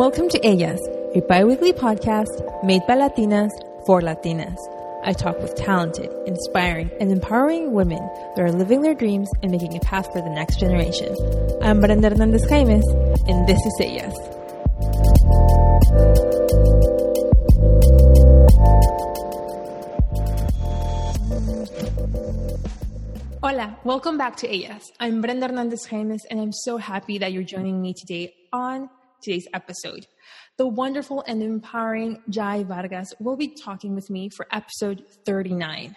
Welcome to Ellas, a bi weekly podcast made by Latinas for Latinas. I talk with talented, inspiring, and empowering women that are living their dreams and making a path for the next generation. I'm Brenda Hernandez Jaimes, and this is Ellas. Hola, welcome back to Ellas. I'm Brenda Hernandez Jaimes, and I'm so happy that you're joining me today on today's episode. The wonderful and empowering Jai Vargas will be talking with me for episode 39.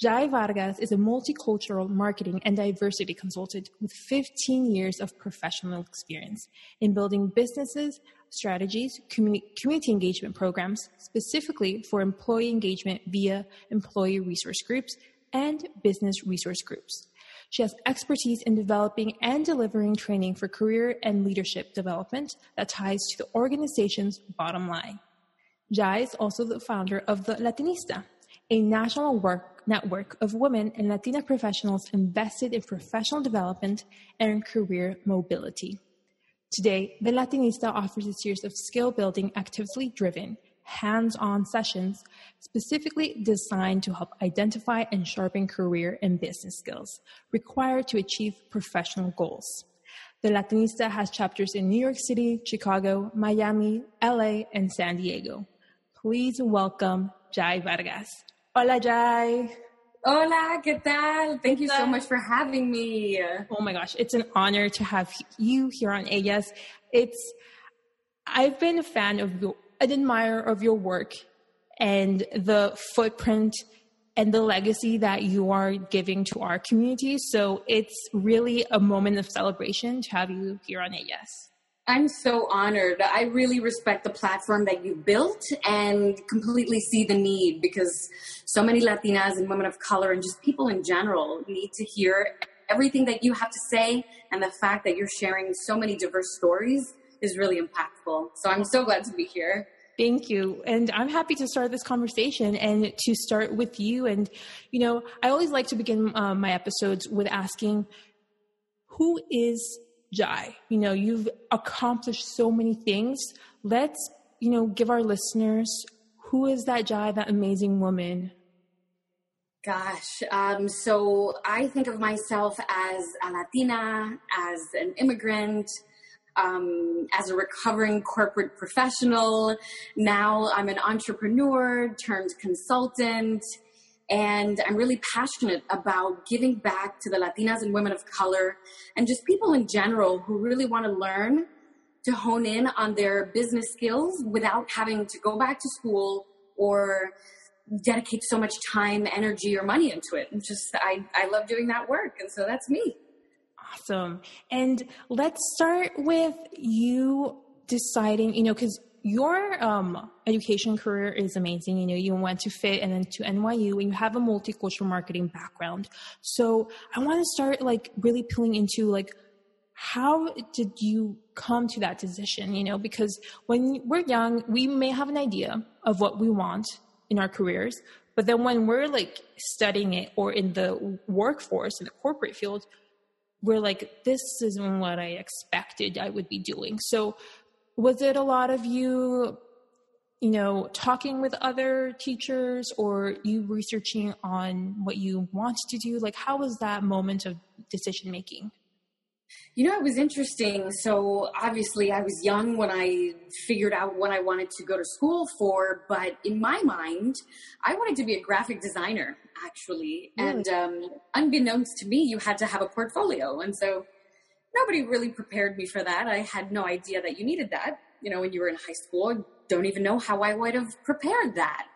Jai Vargas is a multicultural marketing and diversity consultant with 15 years of professional experience in building businesses, strategies, communi- community engagement programs, specifically for employee engagement via employee resource groups and business resource groups. She has expertise in developing and delivering training for career and leadership development that ties to the organization's bottom line. Jai is also the founder of the Latinista, a national work network of women and Latina professionals invested in professional development and career mobility. Today, the Latinista offers a series of skill building, actively driven, hands on sessions specifically designed to help identify and sharpen career and business skills required to achieve professional goals. The Latinista has chapters in New York City, Chicago, Miami, LA, and San Diego. Please welcome Jai Vargas. Hola, Jai. Hola, ¿qué tal? Thank you so much for having me. Oh my gosh, it's an honor to have you here on Ellas. It's I've been a fan of your an admirer of your work and the footprint and the legacy that you are giving to our community. So it's really a moment of celebration to have you here on Ellas. I'm so honored. I really respect the platform that you built and completely see the need because so many Latinas and women of color and just people in general need to hear everything that you have to say and the fact that you're sharing so many diverse stories is really impactful. So I'm so glad to be here. Thank you. And I'm happy to start this conversation and to start with you. And, you know, I always like to begin um, my episodes with asking, who is Jai? You know, you've accomplished so many things. Let's, you know, give our listeners who is that Jai, that amazing woman? Gosh, um, so I think of myself as a Latina, as an immigrant, um, as a recovering corporate professional. Now I'm an entrepreneur turned consultant. And I'm really passionate about giving back to the Latinas and women of color and just people in general who really want to learn to hone in on their business skills without having to go back to school or dedicate so much time, energy, or money into it. And just I, I love doing that work. And so that's me. Awesome. And let's start with you deciding, you know, because your um, education career is amazing. You know, you went to FIT and then to NYU, and you have a multicultural marketing background. So I want to start like really peeling into like how did you come to that decision? You know, because when we're young, we may have an idea of what we want in our careers, but then when we're like studying it or in the workforce in the corporate field, we're like, this isn't what I expected I would be doing. So, was it a lot of you, you know, talking with other teachers or you researching on what you wanted to do? Like, how was that moment of decision making? You know, it was interesting. So, obviously, I was young when I figured out what I wanted to go to school for, but in my mind, I wanted to be a graphic designer, actually. Really? And um, unbeknownst to me, you had to have a portfolio. And so, nobody really prepared me for that. I had no idea that you needed that. You know, when you were in high school, I don't even know how I would have prepared that.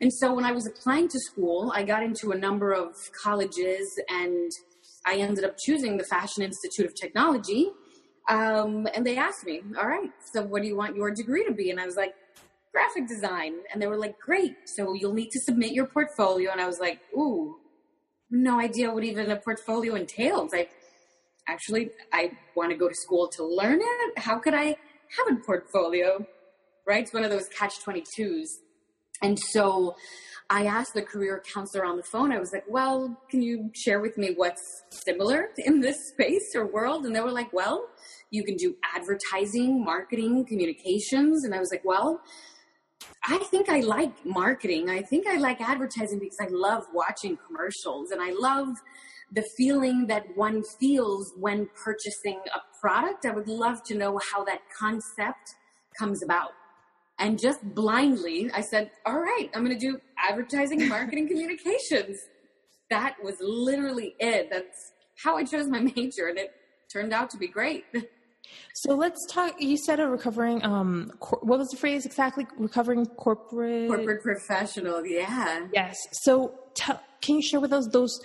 And so, when I was applying to school, I got into a number of colleges and I ended up choosing the Fashion Institute of Technology. Um, and they asked me, all right, so what do you want your degree to be? And I was like, graphic design. And they were like, great. So you'll need to submit your portfolio. And I was like, ooh, no idea what even a portfolio entails. I actually, I want to go to school to learn it. How could I have a portfolio? Right? It's one of those catch 22s. And so I asked the career counselor on the phone, I was like, well, can you share with me what's similar in this space or world? And they were like, well, you can do advertising, marketing, communications. And I was like, well, I think I like marketing. I think I like advertising because I love watching commercials and I love the feeling that one feels when purchasing a product. I would love to know how that concept comes about. And just blindly, I said, All right, I'm going to do advertising, marketing, communications. That was literally it. That's how I chose my major, and it turned out to be great. So let's talk. You said a recovering. Um, cor- what was the phrase exactly? Recovering corporate. Corporate professional. Yeah. Yes. So t- can you share with us those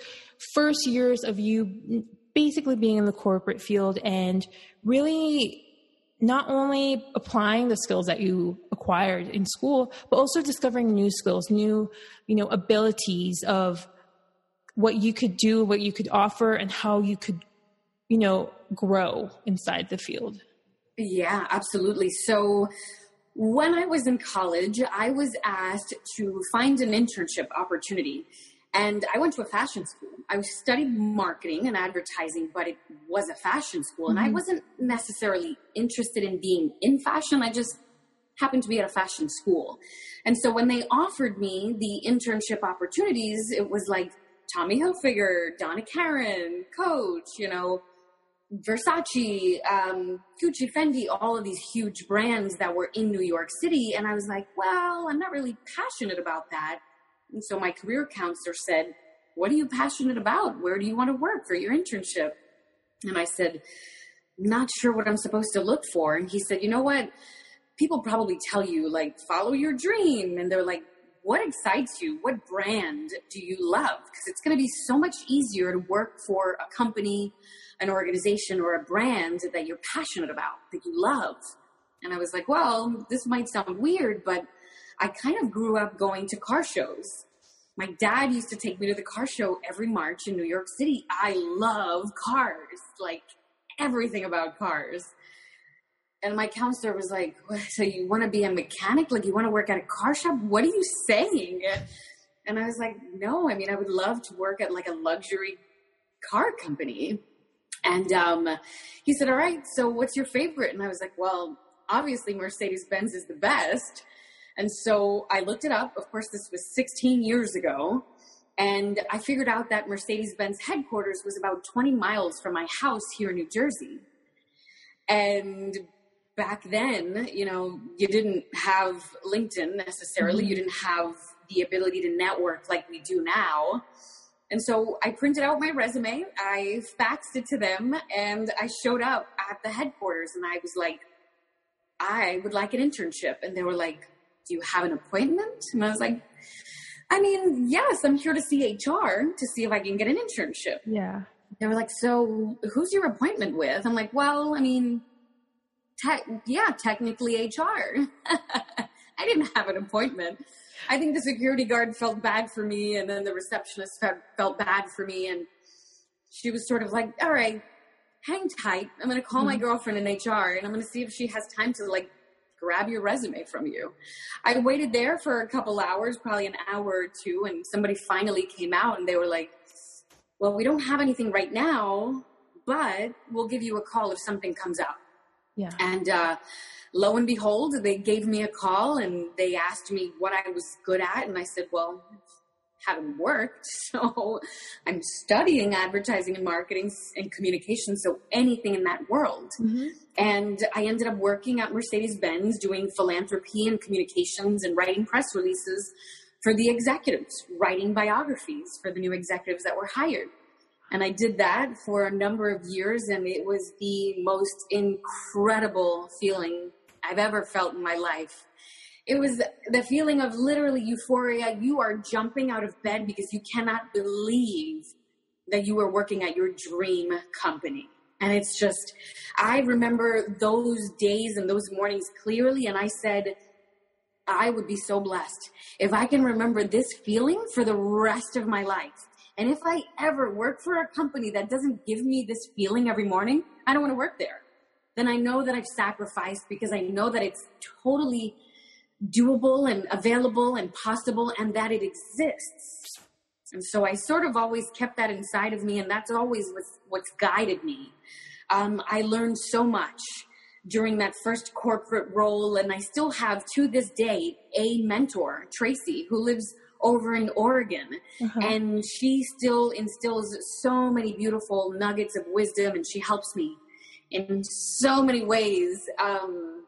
first years of you basically being in the corporate field and really not only applying the skills that you acquired in school, but also discovering new skills, new, you know, abilities of what you could do, what you could offer, and how you could, you know, grow inside the field. Yeah, absolutely. So when I was in college, I was asked to find an internship opportunity. And I went to a fashion school. I studied marketing and advertising, but it was a fashion school. And mm-hmm. I wasn't necessarily interested in being in fashion. I just happened to be at a fashion school. And so when they offered me the internship opportunities, it was like Tommy Hilfiger, Donna Karan, Coach, you know, Versace, um, Gucci, Fendi, all of these huge brands that were in New York City. And I was like, well, I'm not really passionate about that. And so my career counselor said, What are you passionate about? Where do you want to work for your internship? And I said, Not sure what I'm supposed to look for. And he said, You know what? People probably tell you, like, follow your dream. And they're like, What excites you? What brand do you love? Because it's going to be so much easier to work for a company, an organization, or a brand that you're passionate about, that you love. And I was like, Well, this might sound weird, but I kind of grew up going to car shows. My dad used to take me to the car show every March in New York City. I love cars, like everything about cars. And my counselor was like, So you want to be a mechanic? Like, you want to work at a car shop? What are you saying? And I was like, No, I mean, I would love to work at like a luxury car company. And um, he said, All right, so what's your favorite? And I was like, Well, obviously, Mercedes Benz is the best. And so I looked it up. Of course, this was 16 years ago. And I figured out that Mercedes Benz headquarters was about 20 miles from my house here in New Jersey. And back then, you know, you didn't have LinkedIn necessarily, mm-hmm. you didn't have the ability to network like we do now. And so I printed out my resume, I faxed it to them, and I showed up at the headquarters and I was like, I would like an internship. And they were like, do you have an appointment? And I was like, I mean, yes, I'm here to see HR to see if I can get an internship. Yeah. They were like, so who's your appointment with? I'm like, well, I mean, te- yeah, technically HR. I didn't have an appointment. I think the security guard felt bad for me, and then the receptionist felt bad for me, and she was sort of like, all right, hang tight. I'm going to call mm-hmm. my girlfriend in HR, and I'm going to see if she has time to like grab your resume from you. I waited there for a couple hours, probably an hour or two, and somebody finally came out and they were like, Well, we don't have anything right now, but we'll give you a call if something comes up. Yeah. And uh, lo and behold, they gave me a call and they asked me what I was good at. And I said, Well, haven't worked. So I'm studying advertising and marketing and communication. So anything in that world. Mm-hmm. And I ended up working at Mercedes Benz doing philanthropy and communications and writing press releases for the executives, writing biographies for the new executives that were hired. And I did that for a number of years, and it was the most incredible feeling I've ever felt in my life it was the feeling of literally euphoria. You are jumping out of bed because you cannot believe that you were working at your dream company. And it's just, I remember those days and those mornings clearly. And I said, I would be so blessed if I can remember this feeling for the rest of my life. And if I ever work for a company that doesn't give me this feeling every morning, I don't want to work there. Then I know that I've sacrificed because I know that it's totally doable and available and possible and that it exists. And so I sort of always kept that inside of me, and that's always what's, what's guided me. Um, I learned so much during that first corporate role, and I still have to this day a mentor, Tracy, who lives over in Oregon. Uh-huh. And she still instills so many beautiful nuggets of wisdom, and she helps me in so many ways. Um,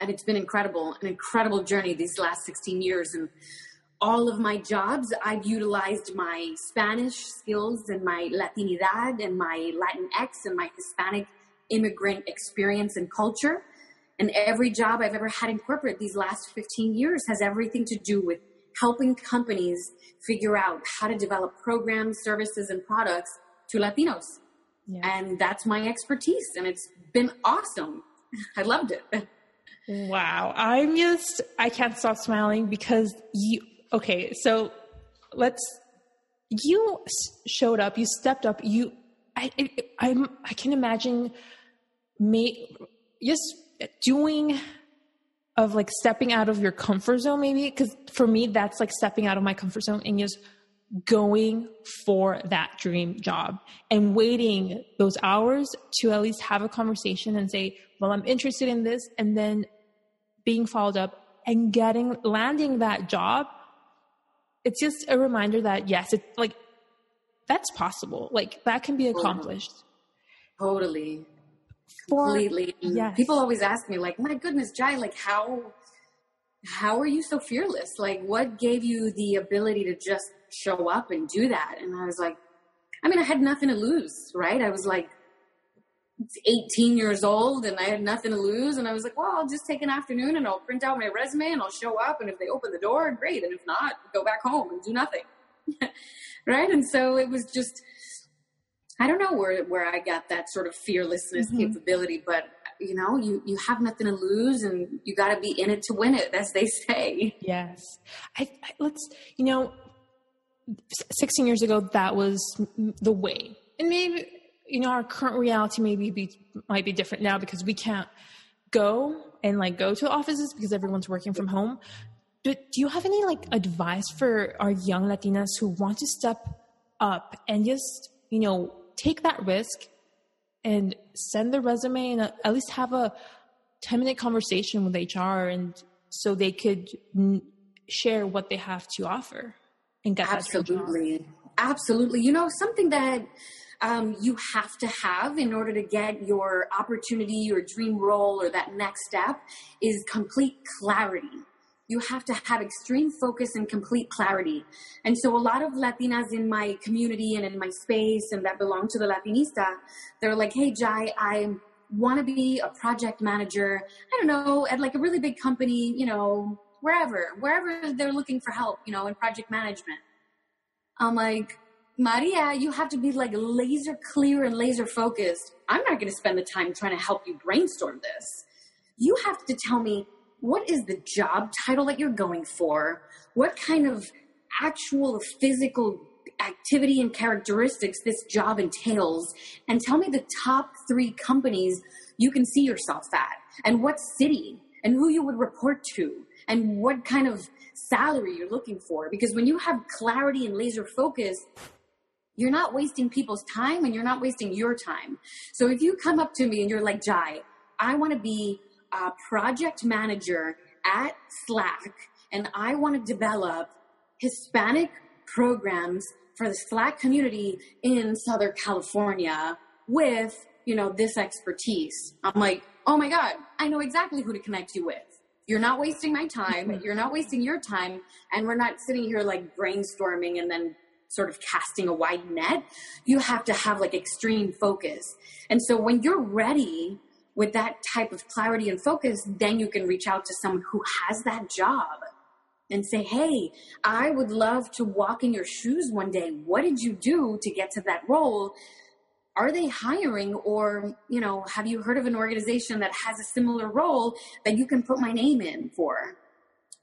and it's been incredible, an incredible journey these last 16 years. And all of my jobs, I've utilized my Spanish skills and my Latinidad and my Latinx and my Hispanic immigrant experience and culture. And every job I've ever had in corporate these last 15 years has everything to do with helping companies figure out how to develop programs, services, and products to Latinos. Yeah. And that's my expertise. And it's been awesome. I loved it. Wow. I'm just, I can't stop smiling because you, okay, so let's, you showed up, you stepped up, you, I, I'm, I can imagine me just doing of like stepping out of your comfort zone maybe because for me that's like stepping out of my comfort zone and just going for that dream job and waiting those hours to at least have a conversation and say well i'm interested in this and then being followed up and getting landing that job it's just a reminder that yes it's like that's possible like that can be accomplished totally completely. yes. People always ask me, like, my goodness, Jai, like, how how are you so fearless? Like, what gave you the ability to just show up and do that? And I was like, I mean, I had nothing to lose, right? I was like 18 years old and I had nothing to lose. And I was like, well, I'll just take an afternoon and I'll print out my resume and I'll show up. And if they open the door, great. And if not, go back home and do nothing. right. And so it was just, I don't know where where I got that sort of fearlessness mm-hmm. capability, but you know, you you have nothing to lose, and you got to be in it to win it, as they say. Yes, I, I, let's you know, sixteen years ago that was the way, and maybe you know our current reality maybe be might be different now because we can't go and like go to offices because everyone's working from home. But do you have any like advice for our young Latinas who want to step up and just you know take that risk and send the resume and at least have a 10 minute conversation with HR and so they could n- share what they have to offer and get absolutely. Absolutely. You know something that um, you have to have in order to get your opportunity your dream role or that next step is complete clarity you have to have extreme focus and complete clarity. And so a lot of Latinas in my community and in my space and that belong to the Latinista, they're like, hey, Jai, I want to be a project manager, I don't know, at like a really big company, you know, wherever, wherever they're looking for help, you know, in project management. I'm like, Maria, you have to be like laser clear and laser focused. I'm not going to spend the time trying to help you brainstorm this. You have to tell me what is the job title that you're going for? What kind of actual physical activity and characteristics this job entails? And tell me the top three companies you can see yourself at, and what city, and who you would report to, and what kind of salary you're looking for. Because when you have clarity and laser focus, you're not wasting people's time and you're not wasting your time. So if you come up to me and you're like, Jai, I want to be a project manager at Slack, and I want to develop Hispanic programs for the Slack community in Southern California with, you know, this expertise. I'm like, oh my God, I know exactly who to connect you with. You're not wasting my time. You're not wasting your time. And we're not sitting here like brainstorming and then sort of casting a wide net. You have to have like extreme focus. And so when you're ready with that type of clarity and focus, then you can reach out to someone who has that job and say, Hey, I would love to walk in your shoes one day. What did you do to get to that role? Are they hiring or, you know, have you heard of an organization that has a similar role that you can put my name in for?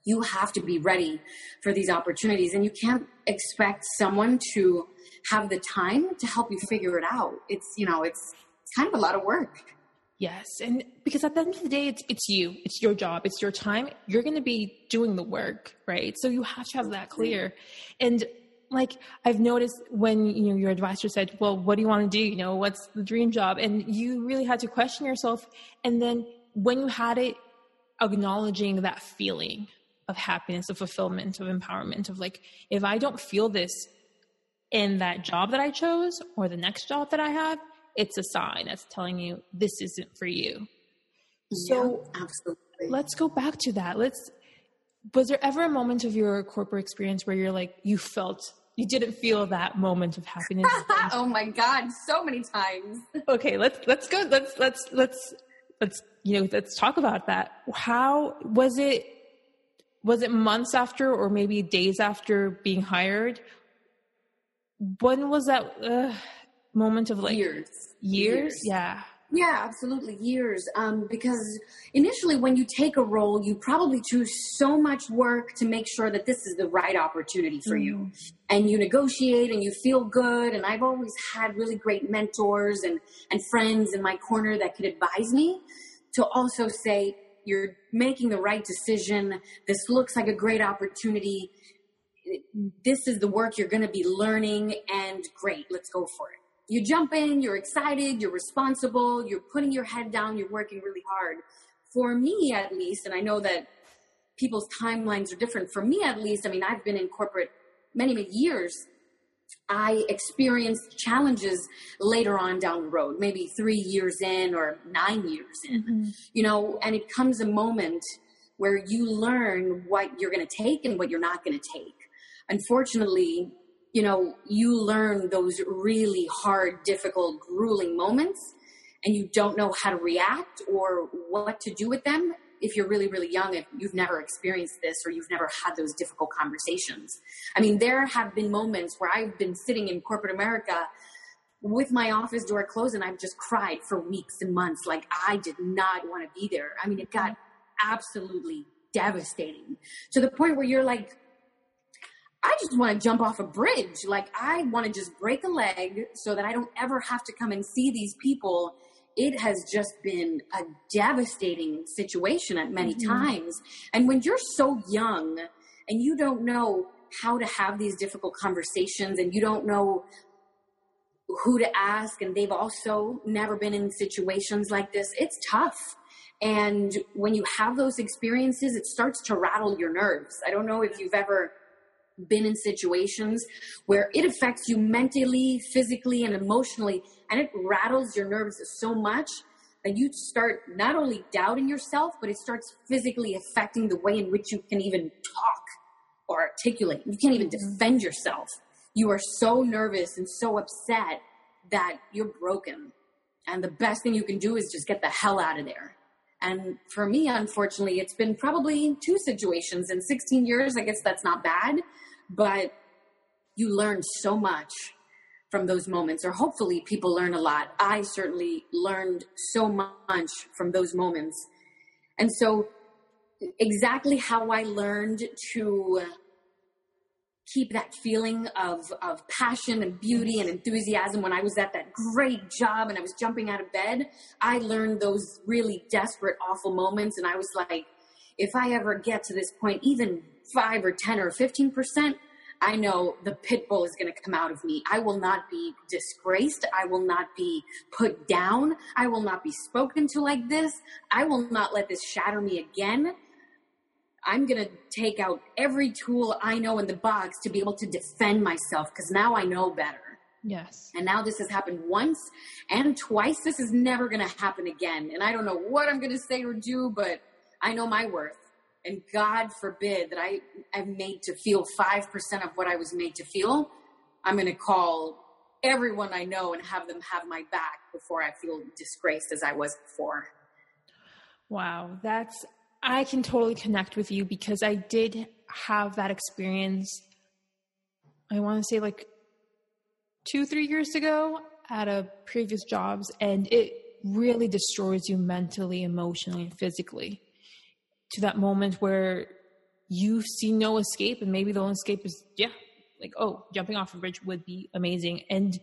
You have to be ready for these opportunities and you can't expect someone to have the time to help you figure it out. It's, you know, it's, it's kind of a lot of work. Yes, and because at the end of the day, it's it's you, it's your job, it's your time. You're going to be doing the work, right? So you have to have that clear. And like I've noticed when you know your advisor said, "Well, what do you want to do? You know, what's the dream job?" and you really had to question yourself. And then when you had it, acknowledging that feeling of happiness, of fulfillment, of empowerment, of like, if I don't feel this in that job that I chose or the next job that I have, it's a sign that's telling you this isn't for you. So yeah, absolutely. Let's go back to that. Let's was there ever a moment of your corporate experience where you're like you felt you didn't feel that moment of happiness? oh my god, so many times. okay, let's let's go let's let's let's let's you know, let's talk about that. How was it was it months after or maybe days after being hired? When was that uh, moment of like years. years? Years. Yeah. Yeah, absolutely. Years. Um, because initially, when you take a role, you probably do so much work to make sure that this is the right opportunity for mm. you. And you negotiate and you feel good. And I've always had really great mentors and, and friends in my corner that could advise me to also say, you're making the right decision. This looks like a great opportunity. This is the work you're going to be learning, and great, let's go for it you jump in, you're excited, you're responsible, you're putting your head down, you're working really hard. For me, at least, and I know that people's timelines are different. For me, at least, I mean, I've been in corporate many, many years. I experienced challenges later on down the road, maybe three years in or nine years in, mm-hmm. you know, and it comes a moment where you learn what you're going to take and what you're not going to take. Unfortunately, you know, you learn those really hard, difficult, grueling moments and you don't know how to react or what to do with them if you're really, really young, if you've never experienced this or you've never had those difficult conversations. I mean, there have been moments where I've been sitting in corporate America with my office door closed and I've just cried for weeks and months. Like I did not want to be there. I mean, it got absolutely devastating to the point where you're like, I just want to jump off a bridge. Like I want to just break a leg so that I don't ever have to come and see these people. It has just been a devastating situation at many mm-hmm. times. And when you're so young and you don't know how to have these difficult conversations and you don't know who to ask and they've also never been in situations like this, it's tough. And when you have those experiences, it starts to rattle your nerves. I don't know if you've ever been in situations where it affects you mentally, physically, and emotionally, and it rattles your nerves so much that you start not only doubting yourself, but it starts physically affecting the way in which you can even talk or articulate. You can't even mm-hmm. defend yourself. You are so nervous and so upset that you're broken. And the best thing you can do is just get the hell out of there. And for me, unfortunately, it's been probably two situations in 16 years. I guess that's not bad but you learn so much from those moments, or hopefully people learn a lot. I certainly learned so much from those moments. And so, exactly how I learned to keep that feeling of, of passion and beauty and enthusiasm when I was at that great job and I was jumping out of bed, I learned those really desperate, awful moments. And I was like, if I ever get to this point, even five or 10 or 15%, I know the pit bull is going to come out of me. I will not be disgraced. I will not be put down. I will not be spoken to like this. I will not let this shatter me again. I'm going to take out every tool I know in the box to be able to defend myself because now I know better. Yes. And now this has happened once and twice. This is never going to happen again. And I don't know what I'm going to say or do, but I know my worth. And God forbid that I am made to feel 5% of what I was made to feel. I'm going to call everyone I know and have them have my back before I feel disgraced as I was before. Wow, that's I can totally connect with you because I did have that experience. I want to say like two, three years ago at a previous jobs, and it really destroys you mentally, emotionally, and physically to that moment where you see no escape and maybe the only escape is yeah like oh jumping off a bridge would be amazing and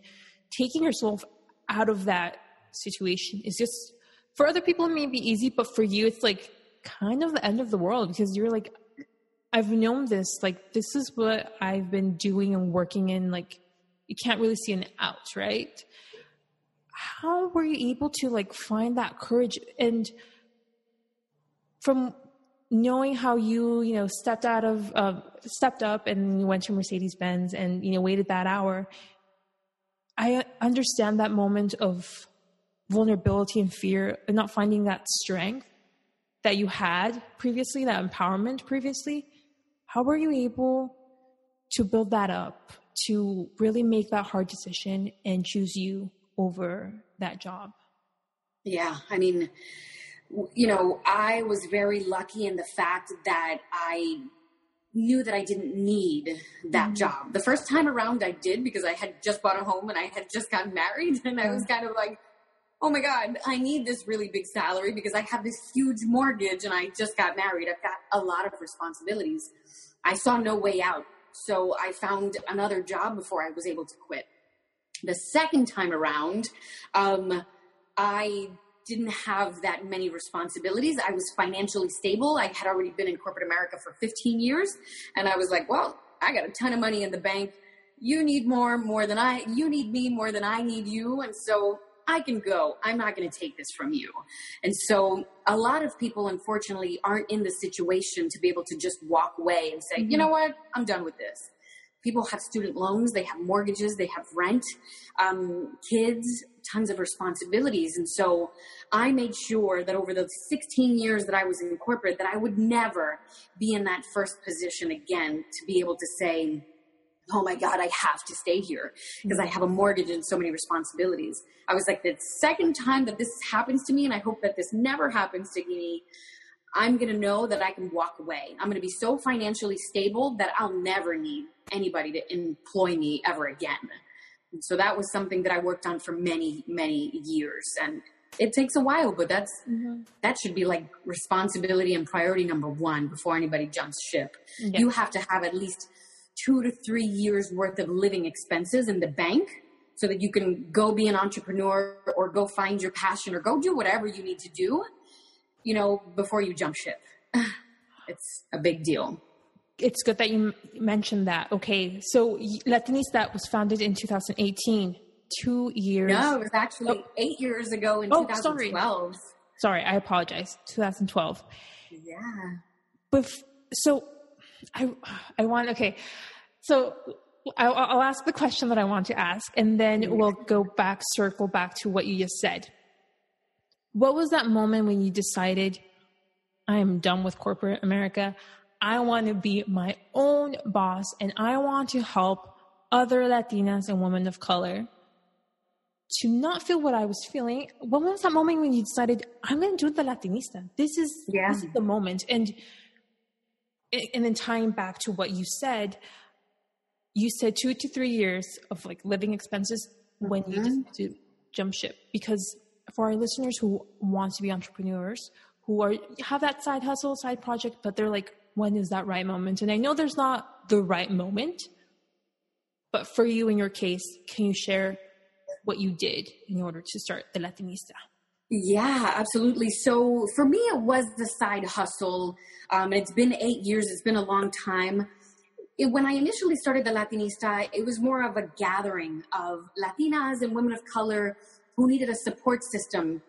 taking yourself out of that situation is just for other people it may be easy, but for you it's like kind of the end of the world because you're like, I've known this, like this is what I've been doing and working in. Like you can't really see an out, right? How were you able to like find that courage and from knowing how you you know stepped out of uh, stepped up and you went to Mercedes Benz and you know waited that hour, I understand that moment of vulnerability and fear and not finding that strength that you had previously, that empowerment previously. How were you able to build that up to really make that hard decision and choose you over that job? Yeah, I mean, you know, I was very lucky in the fact that I knew that I didn't need that mm-hmm. job. The first time around I did because I had just bought a home and I had just gotten married and I was kind of like, oh my God, I need this really big salary because I have this huge mortgage and I just got married. I've got a lot of responsibilities. I saw no way out. So I found another job before I was able to quit. The second time around, um, I didn't have that many responsibilities. I was financially stable. I had already been in corporate America for 15 years. And I was like, well, I got a ton of money in the bank. You need more, more than I, you need me more than I need you. And so I can go. I'm not going to take this from you. And so a lot of people, unfortunately, aren't in the situation to be able to just walk away and say, mm-hmm. you know what? I'm done with this. People have student loans, they have mortgages, they have rent, um, kids, tons of responsibilities. And so I made sure that over the 16 years that I was in corporate, that I would never be in that first position again to be able to say, oh my God, I have to stay here because I have a mortgage and so many responsibilities. I was like, the second time that this happens to me, and I hope that this never happens to me, I'm going to know that I can walk away. I'm going to be so financially stable that I'll never need anybody to employ me ever again. And so that was something that I worked on for many, many years. And it takes a while, but that's mm-hmm. that should be like responsibility and priority number one before anybody jumps ship. You have to have at least two to three years worth of living expenses in the bank so that you can go be an entrepreneur or go find your passion or go do whatever you need to do, you know, before you jump ship. it's a big deal it's good that you mentioned that. Okay, so Latinista was founded in 2018, two years. No, it was actually oh. eight years ago in oh, 2012. Sorry. sorry, I apologize. 2012. Yeah. But so, I I want okay. So I'll, I'll ask the question that I want to ask, and then mm-hmm. we'll go back, circle back to what you just said. What was that moment when you decided, I am done with corporate America? I want to be my own boss and I want to help other Latinas and women of color to not feel what I was feeling. When was that moment when you decided I'm going to do the Latinista? This is yeah. this is the moment. And and then tying back to what you said, you said two to three years of like living expenses when mm-hmm. you decided to jump ship. Because for our listeners who want to be entrepreneurs, who are have that side hustle, side project, but they're like, when is that right moment? And I know there's not the right moment, but for you in your case, can you share what you did in order to start the Latinista? Yeah, absolutely. So for me, it was the side hustle. Um, it's been eight years. It's been a long time. It, when I initially started the Latinista, it was more of a gathering of Latinas and women of color who needed a support system,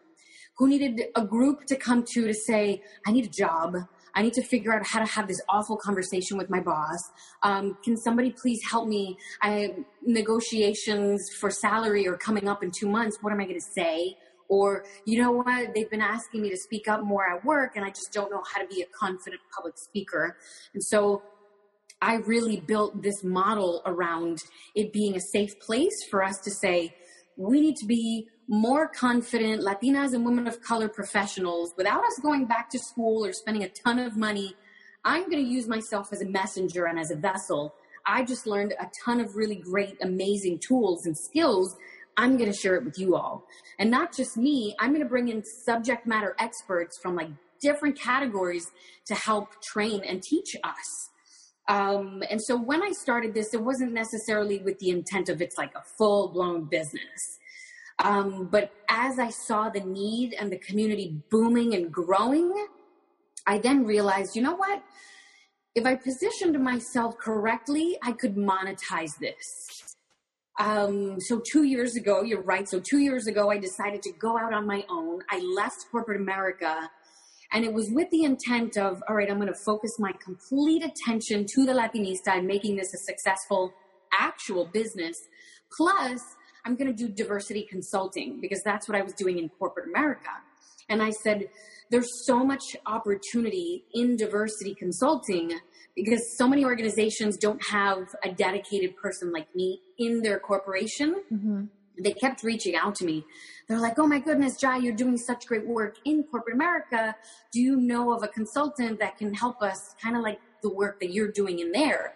who needed a group to come to to say, I need a job. I need to figure out how to have this awful conversation with my boss. Um, can somebody please help me? I have negotiations for salary are coming up in two months. What am I going to say? Or, you know what? They've been asking me to speak up more at work and I just don't know how to be a confident public speaker. And so I really built this model around it being a safe place for us to say, we need to be more confident Latinas and women of color professionals without us going back to school or spending a ton of money. I'm going to use myself as a messenger and as a vessel. I just learned a ton of really great, amazing tools and skills. I'm going to share it with you all. And not just me, I'm going to bring in subject matter experts from like different categories to help train and teach us. Um, and so when I started this, it wasn't necessarily with the intent of it's like a full blown business Um, but as I saw the need and the community booming and growing, I then realized, you know what? If I positioned myself correctly, I could monetize this. Um, so two years ago, you're right. So two years ago, I decided to go out on my own. I left corporate America and it was with the intent of, all right, I'm going to focus my complete attention to the Latinista and making this a successful actual business. Plus, I'm going to do diversity consulting because that's what I was doing in corporate America. And I said, there's so much opportunity in diversity consulting because so many organizations don't have a dedicated person like me in their corporation. Mm-hmm. They kept reaching out to me. They're like, oh my goodness, Jai, you're doing such great work in corporate America. Do you know of a consultant that can help us kind of like the work that you're doing in there?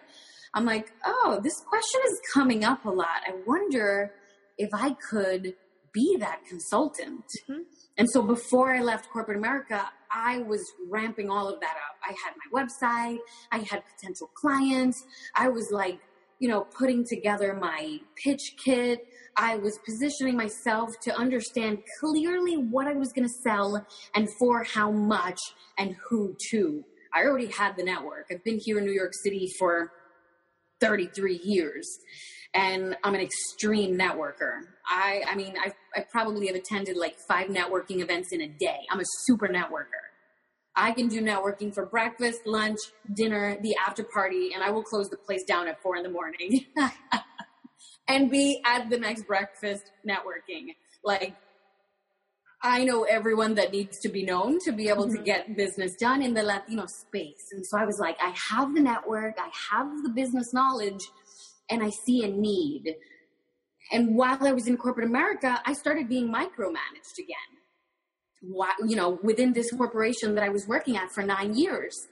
I'm like, oh, this question is coming up a lot. I wonder if I could be that consultant. Mm-hmm. And so before I left corporate America, I was ramping all of that up. I had my website, I had potential clients. I was like, you know, putting together my pitch kit. I was positioning myself to understand clearly what I was going to sell and for how much and who to. I already had the network. I've been here in New York City for 33 years and I'm an extreme networker. I, I mean, I, I probably have attended like five networking events in a day. I'm a super networker. I can do networking for breakfast, lunch, dinner, the after party, and I will close the place down at four in the morning and be at the next breakfast networking. Like, I know everyone that needs to be known to be able mm-hmm. to get business done in the Latino space. And so I was like, I have the network, I have the business knowledge and I see a need. And while I was in corporate America, I started being micromanaged again. You know, within this corporation that I was working at for nine years.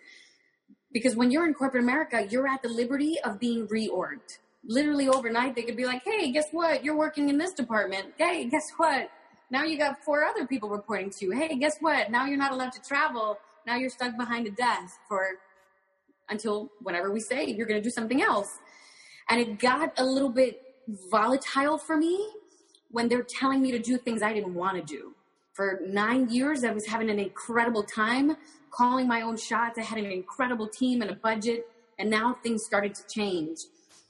Because when you're in corporate America, you're at the liberty of being reorged. Literally overnight, they could be like, hey, guess what? You're working in this department. Hey, guess what? Now you got four other people reporting to you. Hey, guess what? Now you're not allowed to travel. Now you're stuck behind a desk for until whenever we say you're going to do something else. And it got a little bit volatile for me when they're telling me to do things I didn't want to do. For nine years, I was having an incredible time calling my own shots. I had an incredible team and a budget, and now things started to change.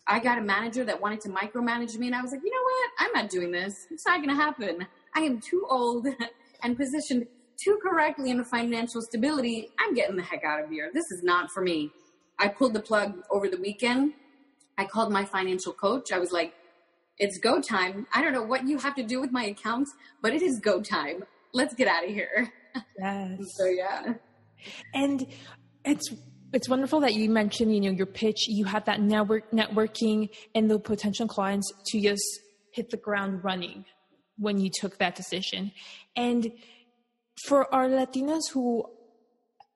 I got a manager that wanted to micromanage me, and I was like, you know what? I'm not doing this. It's not going to happen. I am too old and positioned too correctly in the financial stability. I'm getting the heck out of here. This is not for me. I pulled the plug over the weekend I called my financial coach. I was like, it's go time. I don't know what you have to do with my accounts, but it is go time. Let's get out of here. Yes. so yeah. And it's it's wonderful that you mentioned, you know, your pitch, you had that network networking and the potential clients to just hit the ground running when you took that decision. And for our Latinas who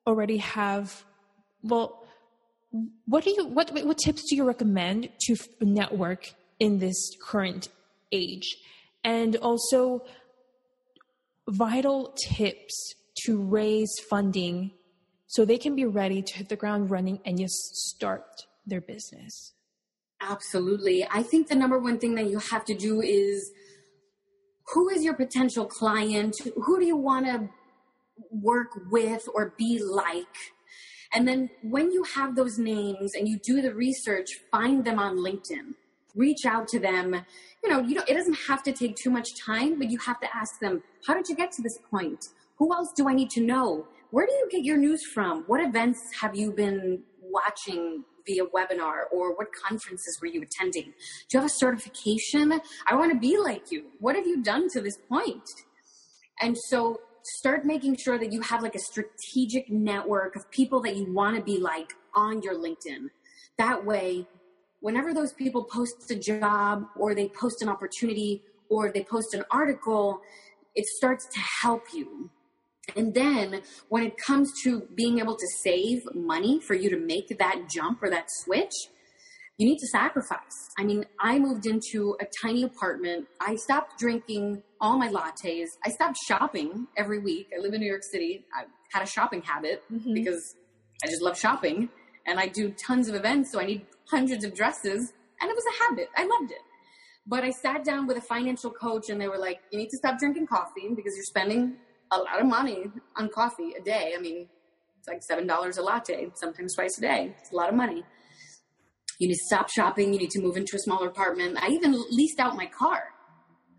already have well what do you what what tips do you recommend to network in this current age? And also vital tips to raise funding so they can be ready to hit the ground running and just start their business. Absolutely. I think the number one thing that you have to do is who is your potential client? Who do you want to work with or be like and then when you have those names and you do the research, find them on LinkedIn. Reach out to them. You know, you know, it doesn't have to take too much time, but you have to ask them, how did you get to this point? Who else do I need to know? Where do you get your news from? What events have you been watching via webinar or what conferences were you attending? Do you have a certification? I want to be like you. What have you done to this point? And so start making sure that you have like a strategic network of people that you want to be like on your LinkedIn. That way, whenever those people post a job or they post an opportunity or they post an article, it starts to help you. And then when it comes to being able to save money for you to make that jump or that switch, you need to sacrifice. I mean, I moved into a tiny apartment. I stopped drinking all my lattes. I stopped shopping every week. I live in New York City. I had a shopping habit mm-hmm. because I just love shopping and I do tons of events. So I need hundreds of dresses and it was a habit. I loved it. But I sat down with a financial coach and they were like, you need to stop drinking coffee because you're spending a lot of money on coffee a day. I mean, it's like $7 a latte, sometimes twice a day. It's a lot of money. You need to stop shopping. You need to move into a smaller apartment. I even leased out my car.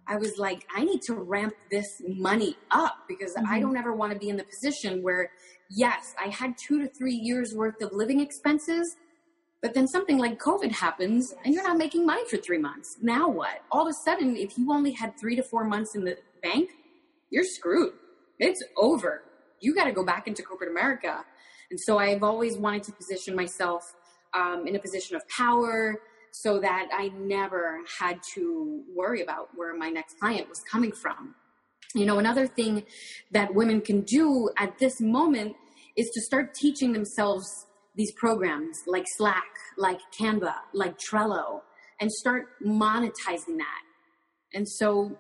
I was like, I need to ramp this money up because mm-hmm. I don't ever want to be in the position where, yes, I had two to three years worth of living expenses, but then something like COVID happens and you're not making money for three months. Now what? All of a sudden, if you only had three to four months in the bank, you're screwed. It's over. You got to go back into corporate America. And so I've always wanted to position myself um, in a position of power so that I never had to worry about where my next client was coming from. You know, another thing that women can do at this moment is to start teaching themselves these programs like Slack, like Canva, like Trello, and start monetizing that. And so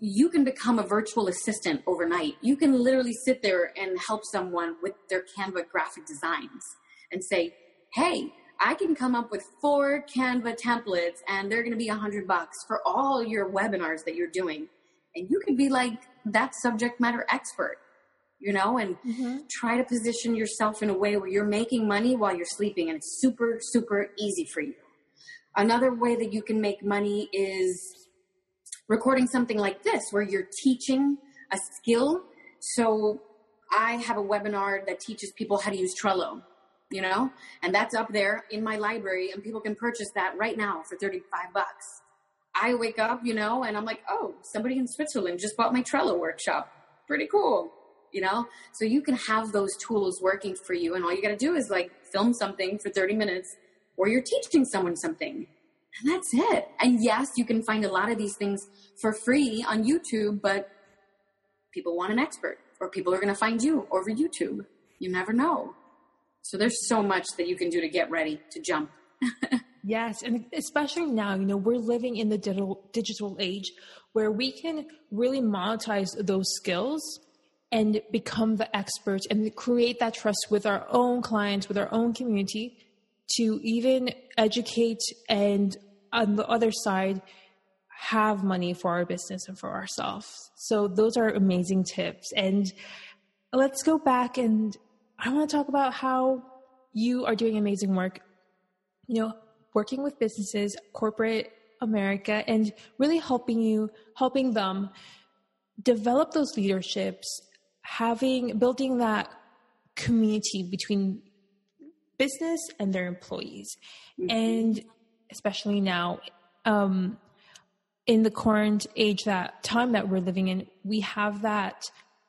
you can become a virtual assistant overnight. You can literally sit there and help someone with their Canva graphic designs and say, Hey, I can come up with four Canva templates and they're going to be a hundred bucks for all your webinars that you're doing. And you can be like that subject matter expert, you know, and mm-hmm. try to position yourself in a way where you're making money while you're sleeping. And it's super, super easy for you. Another way that you can make money is recording something like this where you're teaching a skill. So I have a webinar that teaches people how to use Trello you know, and that's up there in my library and people can purchase that right now for 35 bucks. I wake up, you know, and I'm like, oh, somebody in Switzerland just bought my Trello workshop. Pretty cool, you know? So you can have those tools working for you, and all you got to do is like film something for 30 minutes, or you're teaching someone something. And that's it. And yes, you can find a lot of these things for free on YouTube, but people want an expert, or people are going to find you over YouTube. You never know. So there's so much that you can do to get ready to jump. yes, and especially now, you know, we're living in the digital digital age where we can really monetize those skills and become the experts and create that trust with our own clients, with our own community to even educate and on the other side have money for our business and for ourselves. So those are amazing tips. And let's go back and I want to talk about how you are doing amazing work, you know, working with businesses, corporate America, and really helping you, helping them develop those leaderships, having, building that community between business and their employees. Mm-hmm. And especially now, um, in the current age that time that we're living in, we have that.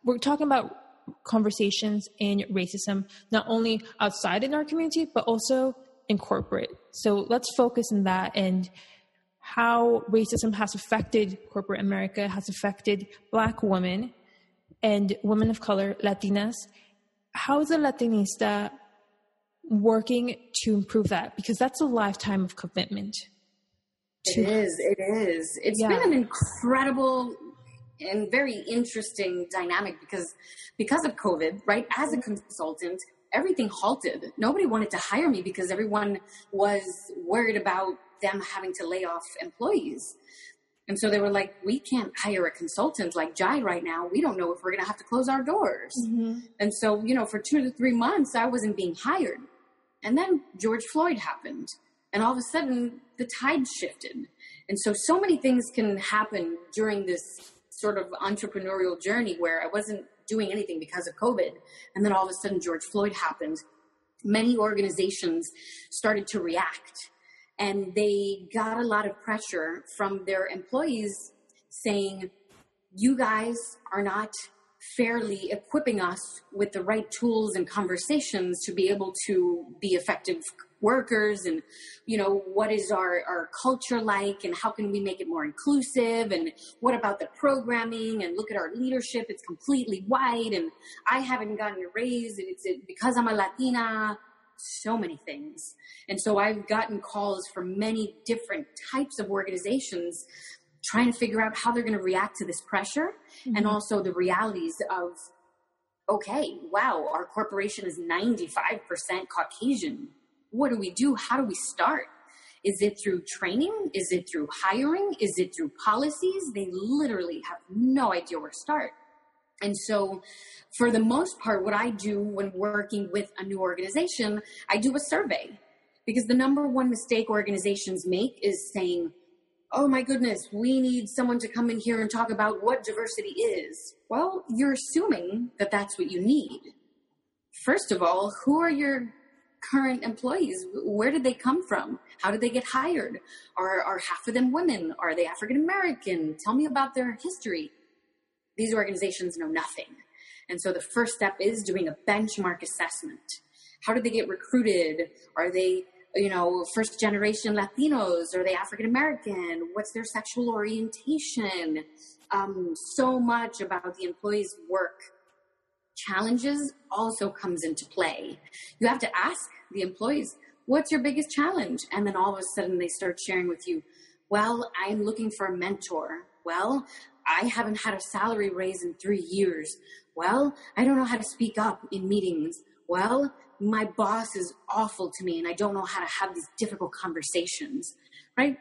We're talking about conversations in racism, not only outside in our community, but also in corporate. So let's focus on that and how racism has affected corporate America, has affected Black women and women of color, Latinas. How is a Latinista working to improve that? Because that's a lifetime of commitment. It is. It is. It's yeah. been an incredible and very interesting dynamic because because of COVID, right? As a mm-hmm. consultant, everything halted. Nobody wanted to hire me because everyone was worried about them having to lay off employees. And so they were like, we can't hire a consultant like Jai right now. We don't know if we're going to have to close our doors. Mm-hmm. And so, you know, for two to three months, I wasn't being hired. And then George Floyd happened. And all of a sudden, the tide shifted. And so, so many things can happen during this sort of entrepreneurial journey where I wasn't doing anything because of COVID. And then all of a sudden, George Floyd happened. Many organizations started to react and they got a lot of pressure from their employees saying, You guys are not fairly equipping us with the right tools and conversations to be able to be effective workers and you know what is our, our culture like and how can we make it more inclusive? And what about the programming? And look at our leadership it's completely white and i haven't gotten a raise and it's because i'm a latina so many things. And so i've gotten calls from many different types of organizations trying to figure out how they're going to react to this pressure mm-hmm. and also the realities of okay wow our corporation is 95% caucasian what do we do? How do we start? Is it through training? Is it through hiring? Is it through policies? They literally have no idea where to start. And so, for the most part, what I do when working with a new organization, I do a survey because the number one mistake organizations make is saying, Oh my goodness, we need someone to come in here and talk about what diversity is. Well, you're assuming that that's what you need. First of all, who are your current employees? Where did they come from? How did they get hired? Are, are half of them women? Are they African American? Tell me about their history. These organizations know nothing. And so the first step is doing a benchmark assessment. How did they get recruited? Are they, you know, first generation Latinos? Are they African American? What's their sexual orientation? Um, so much about the employee's work challenges also comes into play. You have to ask the employees, what's your biggest challenge? And then all of a sudden they start sharing with you, well, I'm looking for a mentor. Well, I haven't had a salary raise in three years. Well, I don't know how to speak up in meetings. Well, my boss is awful to me and I don't know how to have these difficult conversations, right?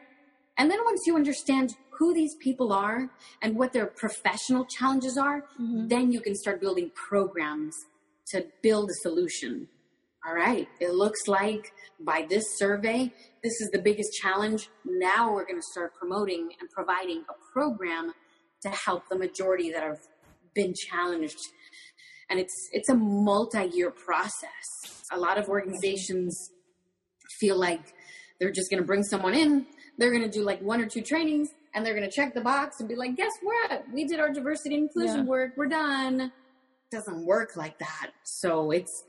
And then once you understand who these people are and what their professional challenges are, mm-hmm. then you can start building programs to build a solution. All right, it looks like by this survey, this is the biggest challenge. Now we're going to start promoting and providing a program to help the majority that have been challenged. And it's it's a multi-year process. A lot of organizations feel like they're just going to bring someone in, they're going to do like one or two trainings, and they're going to check the box and be like, guess what? We did our diversity and inclusion yeah. work. We're done. It doesn't work like that. So it's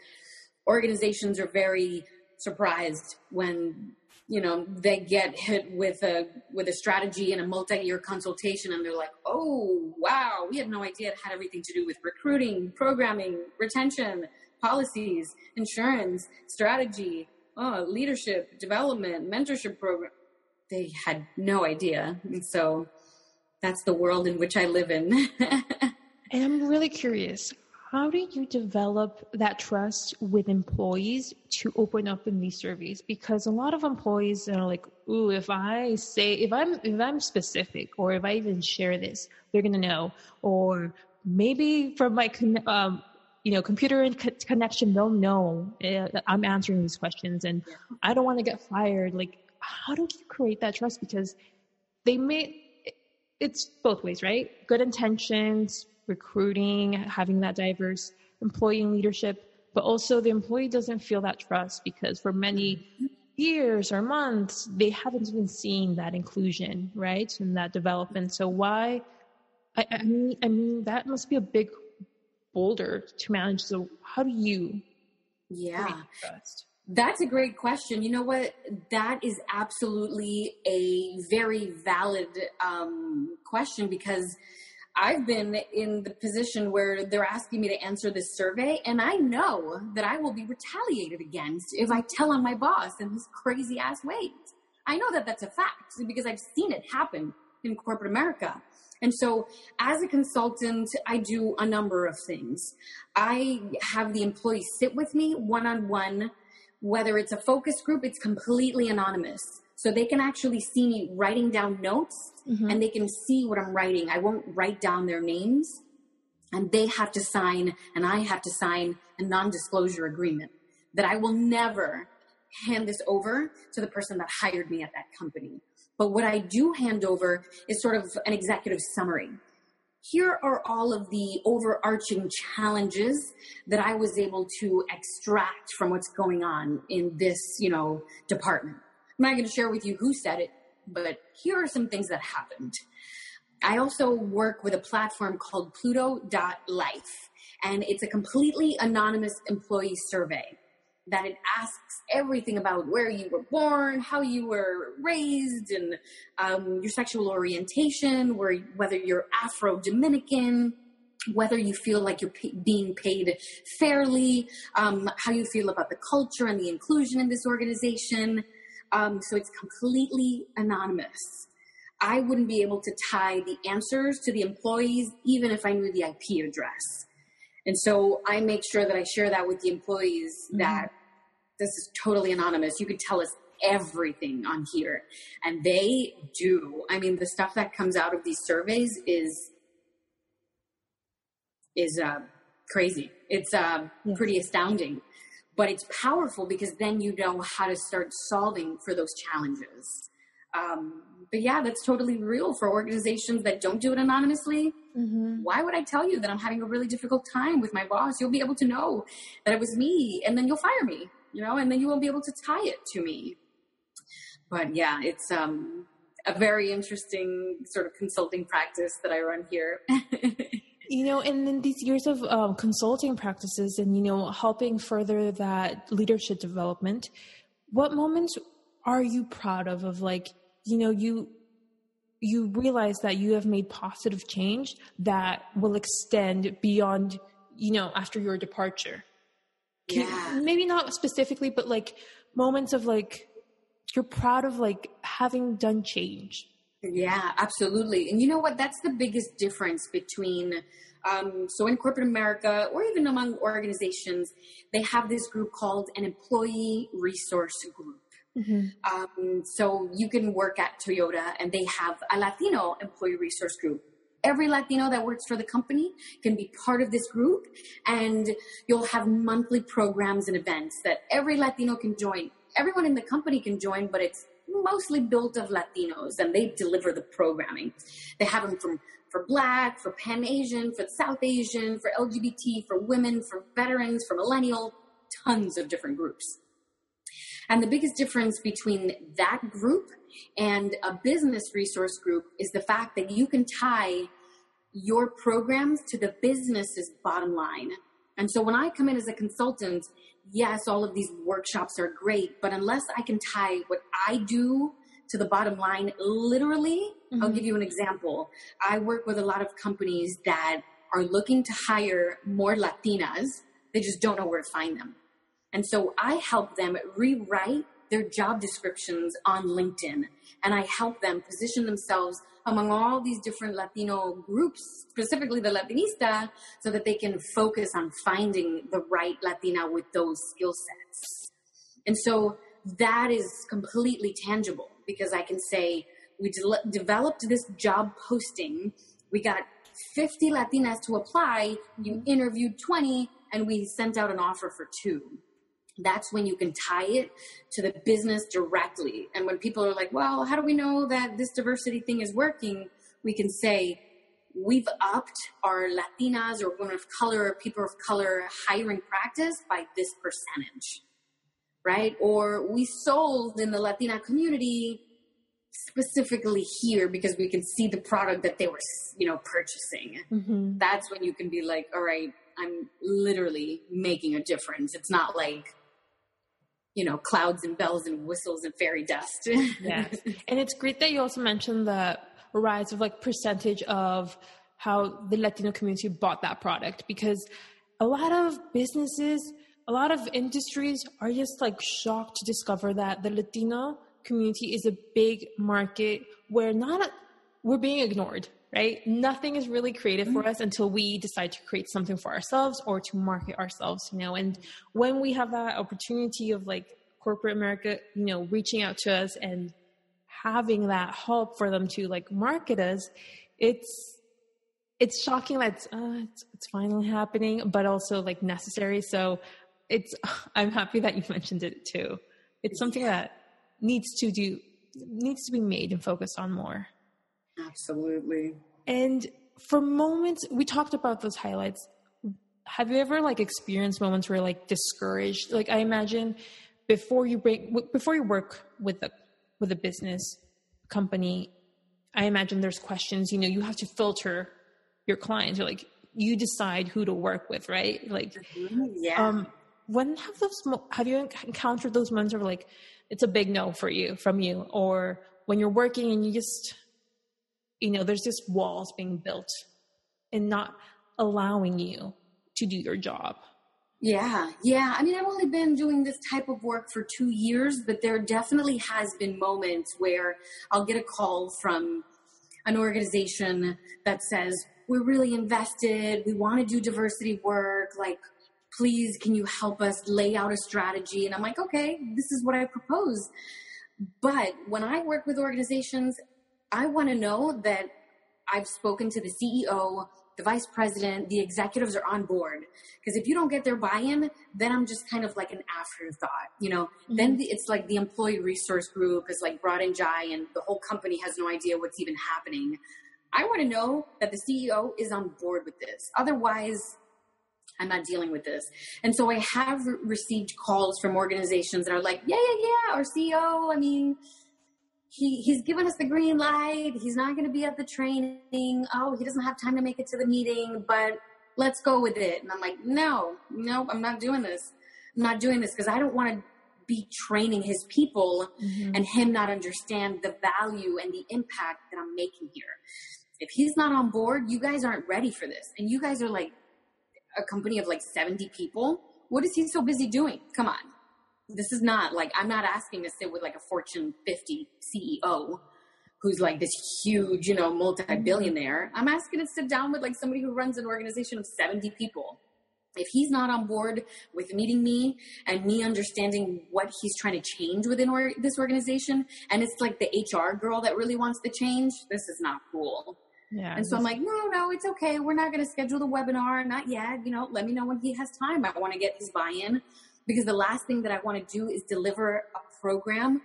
organizations are very surprised when you know they get hit with a with a strategy and a multi-year consultation and they're like oh wow we had no idea it had everything to do with recruiting programming retention policies insurance strategy oh, leadership development mentorship program they had no idea. And so that's the world in which I live in. and I'm really curious how do you develop that trust with employees to open up in these surveys because a lot of employees are like ooh if i say if i'm if i'm specific or if i even share this they're going to know or maybe from my um, you know computer connection they'll know uh, i'm answering these questions and i don't want to get fired like how do you create that trust? Because they may, it's both ways, right? Good intentions, recruiting, having that diverse employee and leadership, but also the employee doesn't feel that trust because for many years or months, they haven't even seen that inclusion, right? And that development. So why, I, I mean, I mean, that must be a big boulder to manage. So how do you yeah. That's a great question. You know what? That is absolutely a very valid um, question because I've been in the position where they're asking me to answer this survey, and I know that I will be retaliated against if I tell on my boss in his crazy ass ways. I know that that's a fact because I've seen it happen in corporate America. And so, as a consultant, I do a number of things. I have the employees sit with me one on one whether it's a focus group, it's completely anonymous. So they can actually see me writing down notes mm-hmm. and they can see what I'm writing. I won't write down their names and they have to sign and I have to sign a non disclosure agreement that I will never hand this over to the person that hired me at that company. But what I do hand over is sort of an executive summary here are all of the overarching challenges that I was able to extract from what's going on in this, you know, department. I'm not going to share with you who said it, but here are some things that happened. I also work with a platform called Pluto.life, and it's a completely anonymous employee survey that it asks everything about where you were born, how you were raised, and um, your sexual orientation, where, whether you're Afro Dominican, whether you feel like you're p- being paid fairly, um, how you feel about the culture and the inclusion in this organization. Um, so it's completely anonymous. I wouldn't be able to tie the answers to the employees even if I knew the IP address. And so I make sure that I share that with the employees mm-hmm. that this is totally anonymous. You could tell us everything on here. And they do. I mean, the stuff that comes out of these surveys is is uh, crazy. It's uh, yeah. pretty astounding, but it's powerful because then you know how to start solving for those challenges. Um, but yeah, that's totally real for organizations that don't do it anonymously. Mm-hmm. Why would I tell you that I'm having a really difficult time with my boss? You'll be able to know that it was me, and then you'll fire me, you know, and then you won't be able to tie it to me. But yeah, it's um, a very interesting sort of consulting practice that I run here. you know and in these years of um, consulting practices and you know helping further that leadership development what moments are you proud of of like you know you you realize that you have made positive change that will extend beyond you know after your departure yeah. maybe not specifically but like moments of like you're proud of like having done change yeah absolutely and you know what that's the biggest difference between um, so in corporate america or even among organizations they have this group called an employee resource group Mm-hmm. Um, so you can work at Toyota and they have a Latino employee resource group. Every Latino that works for the company can be part of this group and you'll have monthly programs and events that every Latino can join. Everyone in the company can join, but it's mostly built of Latinos and they deliver the programming. They have them from for black, for pan Asian, for South Asian, for LGBT, for women, for veterans, for millennial, tons of different groups. And the biggest difference between that group and a business resource group is the fact that you can tie your programs to the business's bottom line. And so when I come in as a consultant, yes, all of these workshops are great, but unless I can tie what I do to the bottom line, literally, mm-hmm. I'll give you an example. I work with a lot of companies that are looking to hire more Latinas. They just don't know where to find them. And so I help them rewrite their job descriptions on LinkedIn and I help them position themselves among all these different Latino groups, specifically the Latinista, so that they can focus on finding the right Latina with those skill sets. And so that is completely tangible because I can say, we de- developed this job posting. We got 50 Latinas to apply. You interviewed 20 and we sent out an offer for two that's when you can tie it to the business directly. And when people are like, well, how do we know that this diversity thing is working? We can say, we've upped our Latinas or women of color or people of color hiring practice by this percentage, right? Or we sold in the Latina community specifically here because we can see the product that they were, you know, purchasing. Mm-hmm. That's when you can be like, all right, I'm literally making a difference. It's not like you know, clouds and bells and whistles and fairy dust. yes. And it's great that you also mentioned the rise of like percentage of how the Latino community bought that product because a lot of businesses, a lot of industries are just like shocked to discover that the Latino community is a big market where not we're being ignored right? Nothing is really creative for us until we decide to create something for ourselves or to market ourselves, you know. And when we have that opportunity of like corporate America, you know, reaching out to us and having that help for them to like market us, it's it's shocking that it's, uh, it's, it's finally happening, but also like necessary. So it's I'm happy that you mentioned it too. It's something that needs to do needs to be made and focused on more. Absolutely. And for moments, we talked about those highlights. Have you ever like experienced moments where like discouraged? Like I imagine before you break before you work with a with a business company, I imagine there's questions. You know, you have to filter your clients. Or like you decide who to work with, right? Like, mm-hmm. yeah. Um, when have those have you encountered those moments where like it's a big no for you from you, or when you're working and you just you know, there's just walls being built and not allowing you to do your job. Yeah, yeah. I mean, I've only been doing this type of work for two years, but there definitely has been moments where I'll get a call from an organization that says, We're really invested. We want to do diversity work. Like, please, can you help us lay out a strategy? And I'm like, Okay, this is what I propose. But when I work with organizations, I want to know that I've spoken to the CEO, the vice president, the executives are on board. Because if you don't get their buy-in, then I'm just kind of like an afterthought, you know. Mm-hmm. Then the, it's like the employee resource group is like brought in Jai, and the whole company has no idea what's even happening. I want to know that the CEO is on board with this. Otherwise, I'm not dealing with this. And so I have re- received calls from organizations that are like, yeah, yeah, yeah, our CEO, I mean, he, he's given us the green light. He's not going to be at the training. Oh, he doesn't have time to make it to the meeting, but let's go with it. And I'm like, no, no, I'm not doing this. I'm not doing this because I don't want to be training his people mm-hmm. and him not understand the value and the impact that I'm making here. If he's not on board, you guys aren't ready for this. And you guys are like a company of like 70 people. What is he so busy doing? Come on this is not like I'm not asking to sit with like a Fortune 50 CEO who's like this huge, you know, multi-billionaire. I'm asking to sit down with like somebody who runs an organization of 70 people. If he's not on board with meeting me and me understanding what he's trying to change within or- this organization, and it's like the HR girl that really wants the change, this is not cool. Yeah. And so I'm like, no, no, it's okay. We're not going to schedule the webinar. Not yet. You know, let me know when he has time. I want to get his buy-in because the last thing that I want to do is deliver a program.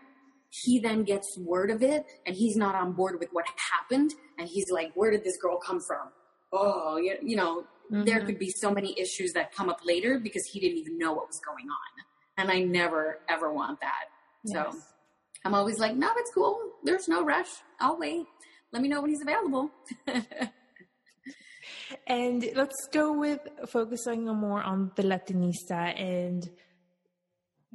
He then gets word of it and he's not on board with what happened. And he's like, where did this girl come from? Oh, you, know, mm-hmm. there could be so many issues that come up later because he didn't even know what was going on. And I never, ever want that. Yes. So I'm always like, no, it's cool. There's no rush. I'll wait. Let me know when he's available. and let's go with focusing more on the Latinista and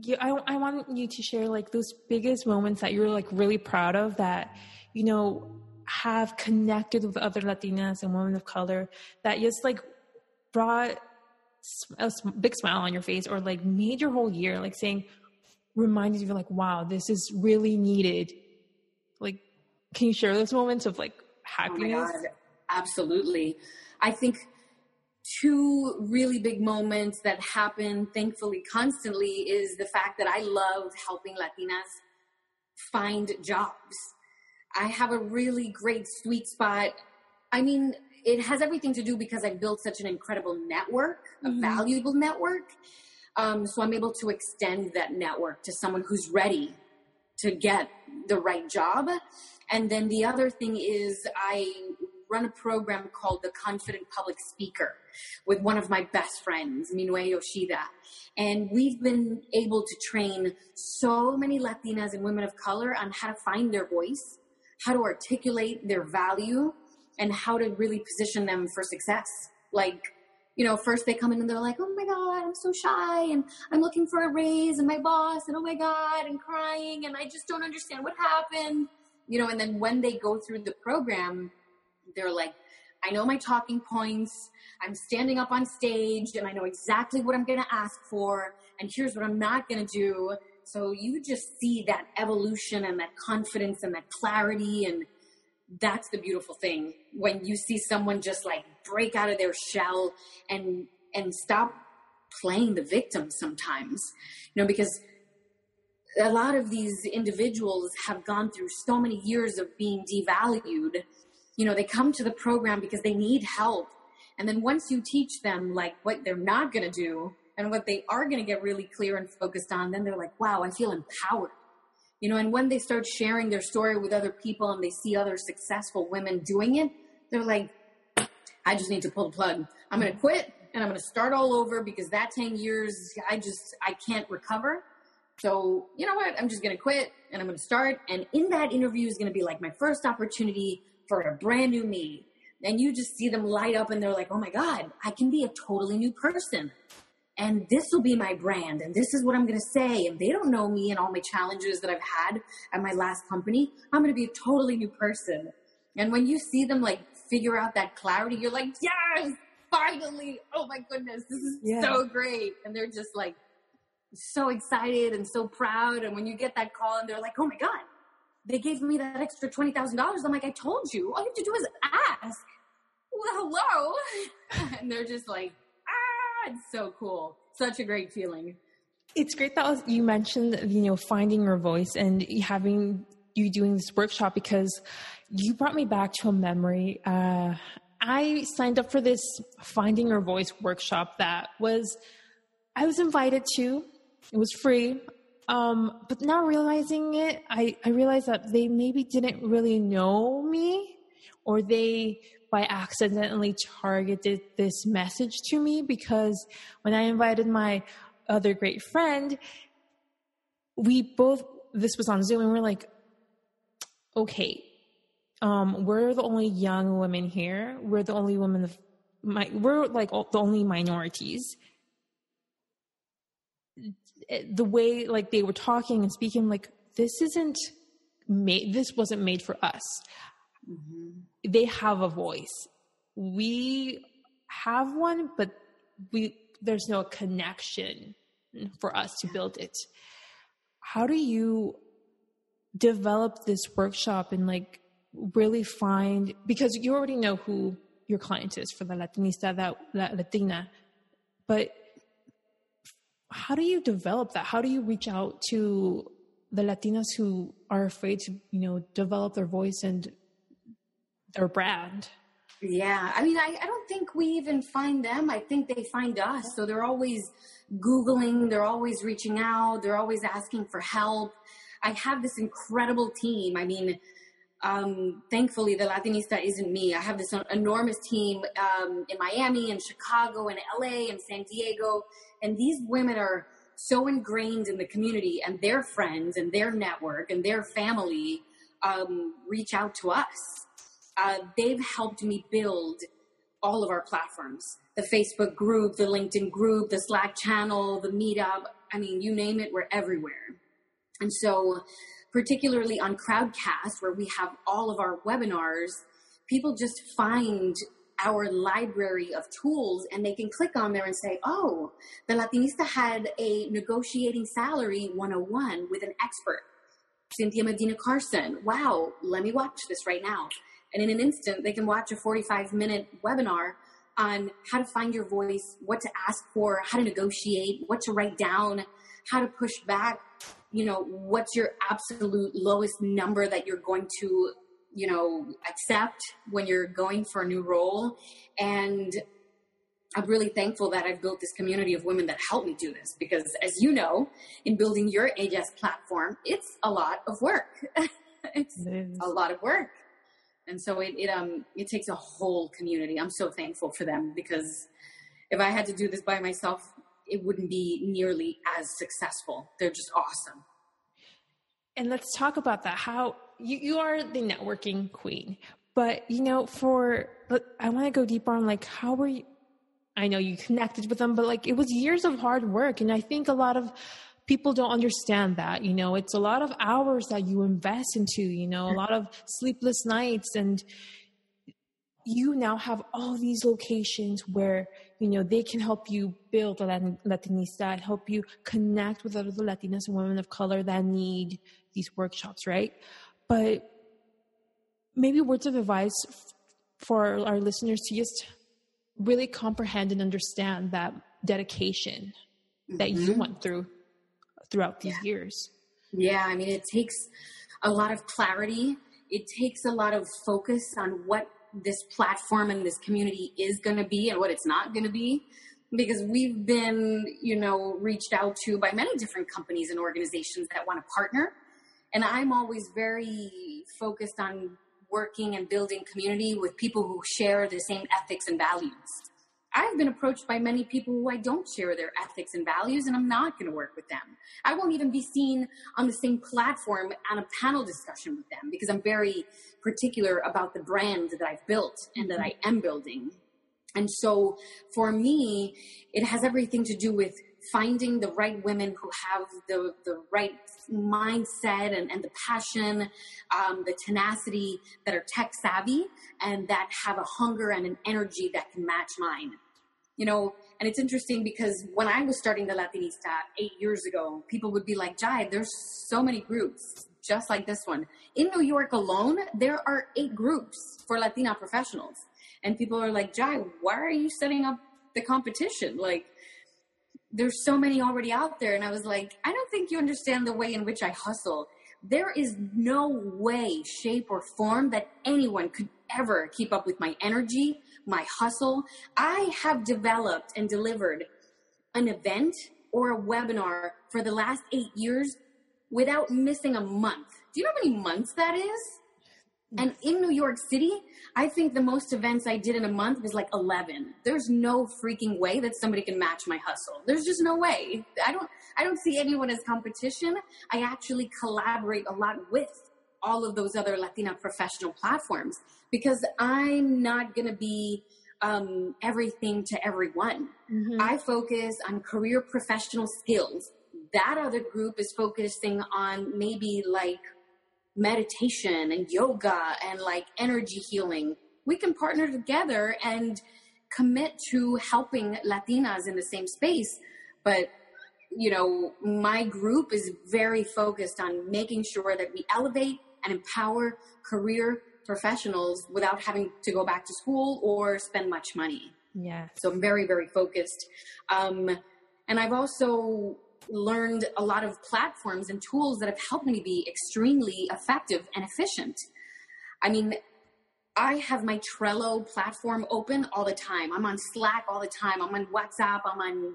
you, I, I want you to share like those biggest moments that you're like really proud of that, you know, have connected with other Latinas and women of color that just like brought a big smile on your face or like made your whole year, like saying, reminded you like, wow, this is really needed. Like, can you share those moments of like oh happiness? Oh Absolutely. I think two really big moments that happen thankfully constantly is the fact that I love helping Latinas find jobs. I have a really great sweet spot. I mean, it has everything to do because I've built such an incredible network, mm-hmm. a valuable network. Um, so I'm able to extend that network to someone who's ready to get the right job. And then the other thing is I run a program called the Confident Public Speaker with one of my best friends, Minue Yoshida. And we've been able to train so many Latinas and women of color on how to find their voice, how to articulate their value, and how to really position them for success. Like, you know, first they come in and they're like, oh my God, I'm so shy and I'm looking for a raise and my boss and oh my God, and crying and I just don't understand what happened. You know, and then when they go through the program, they're like, I know my talking points. I'm standing up on stage and I know exactly what I'm going to ask for. And here's what I'm not going to do. So you just see that evolution and that confidence and that clarity. And that's the beautiful thing when you see someone just like break out of their shell and, and stop playing the victim sometimes, you know, because a lot of these individuals have gone through so many years of being devalued you know, they come to the program because they need help. And then once you teach them like what they're not going to do and what they are going to get really clear and focused on, then they're like, wow, I feel empowered. You know, and when they start sharing their story with other people and they see other successful women doing it, they're like, I just need to pull the plug. I'm going to quit and I'm going to start all over because that 10 years, I just, I can't recover. So, you know what? I'm just going to quit and I'm going to start. And in that interview is going to be like my first opportunity for a brand new me. And you just see them light up and they're like, oh my God, I can be a totally new person. And this will be my brand. And this is what I'm going to say. And they don't know me and all my challenges that I've had at my last company. I'm going to be a totally new person. And when you see them like figure out that clarity, you're like, yes, finally. Oh my goodness. This is yeah. so great. And they're just like so excited and so proud. And when you get that call and they're like, oh my God, they gave me that extra $20,000. I'm like, I told you, all you have to do is ask. Well, hello. and they're just like, ah, it's so cool. Such a great feeling. It's great that you mentioned, you know, finding your voice and having you doing this workshop because you brought me back to a memory. Uh, I signed up for this Finding Your Voice workshop that was, I was invited to. It was free. Um, but not realizing it, I, I realized that they maybe didn't really know me or they by accidentally targeted this message to me because when I invited my other great friend, we both, this was on Zoom and we're like, okay, um, we're the only young women here. We're the only women of my, we're like the only minorities. The way like they were talking and speaking, like this isn't made, this wasn't made for us. Mm-hmm. They have a voice. We have one, but we, there's no connection for us to build it. How do you develop this workshop and like really find because you already know who your client is for the Latinista, that La Latina, but how do you develop that? How do you reach out to the Latinas who are afraid to, you know, develop their voice and their brand? Yeah, I mean, I, I don't think we even find them. I think they find us. So they're always Googling, they're always reaching out, they're always asking for help. I have this incredible team. I mean, um, thankfully, the Latinista isn't me. I have this enormous team um, in Miami and Chicago and LA and San Diego. And these women are so ingrained in the community and their friends and their network and their family um, reach out to us. Uh, they've helped me build all of our platforms the Facebook group, the LinkedIn group, the Slack channel, the meetup. I mean, you name it, we're everywhere. And so, particularly on Crowdcast, where we have all of our webinars, people just find our library of tools and they can click on there and say, oh, the Latinista had a negotiating salary 101 with an expert. Cynthia Medina Carson. Wow, let me watch this right now. And in an instant, they can watch a 45 minute webinar on how to find your voice, what to ask for, how to negotiate, what to write down, how to push back, you know, what's your absolute lowest number that you're going to, you know, accept when you're going for a new role. And I'm really thankful that I've built this community of women that help me do this because as you know, in building your Ellas platform, it's a lot of work. it's a lot of work. And so it, it um it takes a whole community. I'm so thankful for them because if I had to do this by myself, it wouldn't be nearly as successful. They're just awesome. And let's talk about that. How you, you are the networking queen, but you know, for I want to go deeper on like how were you? I know you connected with them, but like it was years of hard work, and I think a lot of people don't understand that you know it's a lot of hours that you invest into you know a lot of sleepless nights and you now have all these locations where you know they can help you build a latinista help you connect with other latinas and women of color that need these workshops right but maybe words of advice for our listeners to just really comprehend and understand that dedication that mm-hmm. you went through throughout these yeah. years. Yeah, I mean, it takes a lot of clarity. It takes a lot of focus on what this platform and this community is going to be and what it's not going to be. Because we've been, you know, reached out to by many different companies and organizations that want to partner. And I'm always very focused on working and building community with people who share the same ethics and values. I've been approached by many people who I don't share their ethics and values, and I'm not going to work with them. I won't even be seen on the same platform on a panel discussion with them because I'm very particular about the brand that I've built and that mm-hmm. I am building. And so for me, it has everything to do with finding the right women who have the, the right mindset and, and the passion, um, the tenacity that are tech savvy and that have a hunger and an energy that can match mine. You know, and it's interesting because when I was starting the Latinista eight years ago, people would be like, Jai, there's so many groups just like this one. In New York alone, there are eight groups for Latina professionals. And people are like, Jai, why are you setting up the competition? Like, there's so many already out there. And I was like, I don't think you understand the way in which I hustle. There is no way, shape, or form that anyone could ever keep up with my energy, my hustle. I have developed and delivered an event or a webinar for the last eight years without missing a month. Do you know how many months that is? And in New York City, I think the most events I did in a month was like 11. There's no freaking way that somebody can match my hustle. There's just no way. I don't I don't see anyone as competition. I actually collaborate a lot with all of those other Latina professional platforms because I'm not going to be um, everything to everyone. Mm-hmm. I focus on career professional skills. That other group is focusing on maybe like meditation and yoga and like energy healing. We can partner together and commit to helping Latinas in the same space. But, you know, my group is very focused on making sure that we elevate and empower career professionals without having to go back to school or spend much money. Yeah. So I'm very, very focused. Um, and I've also learned a lot of platforms and tools that have helped me be extremely effective and efficient. I mean, I have my Trello platform open all the time. I'm on Slack all the time. I'm on WhatsApp. I'm on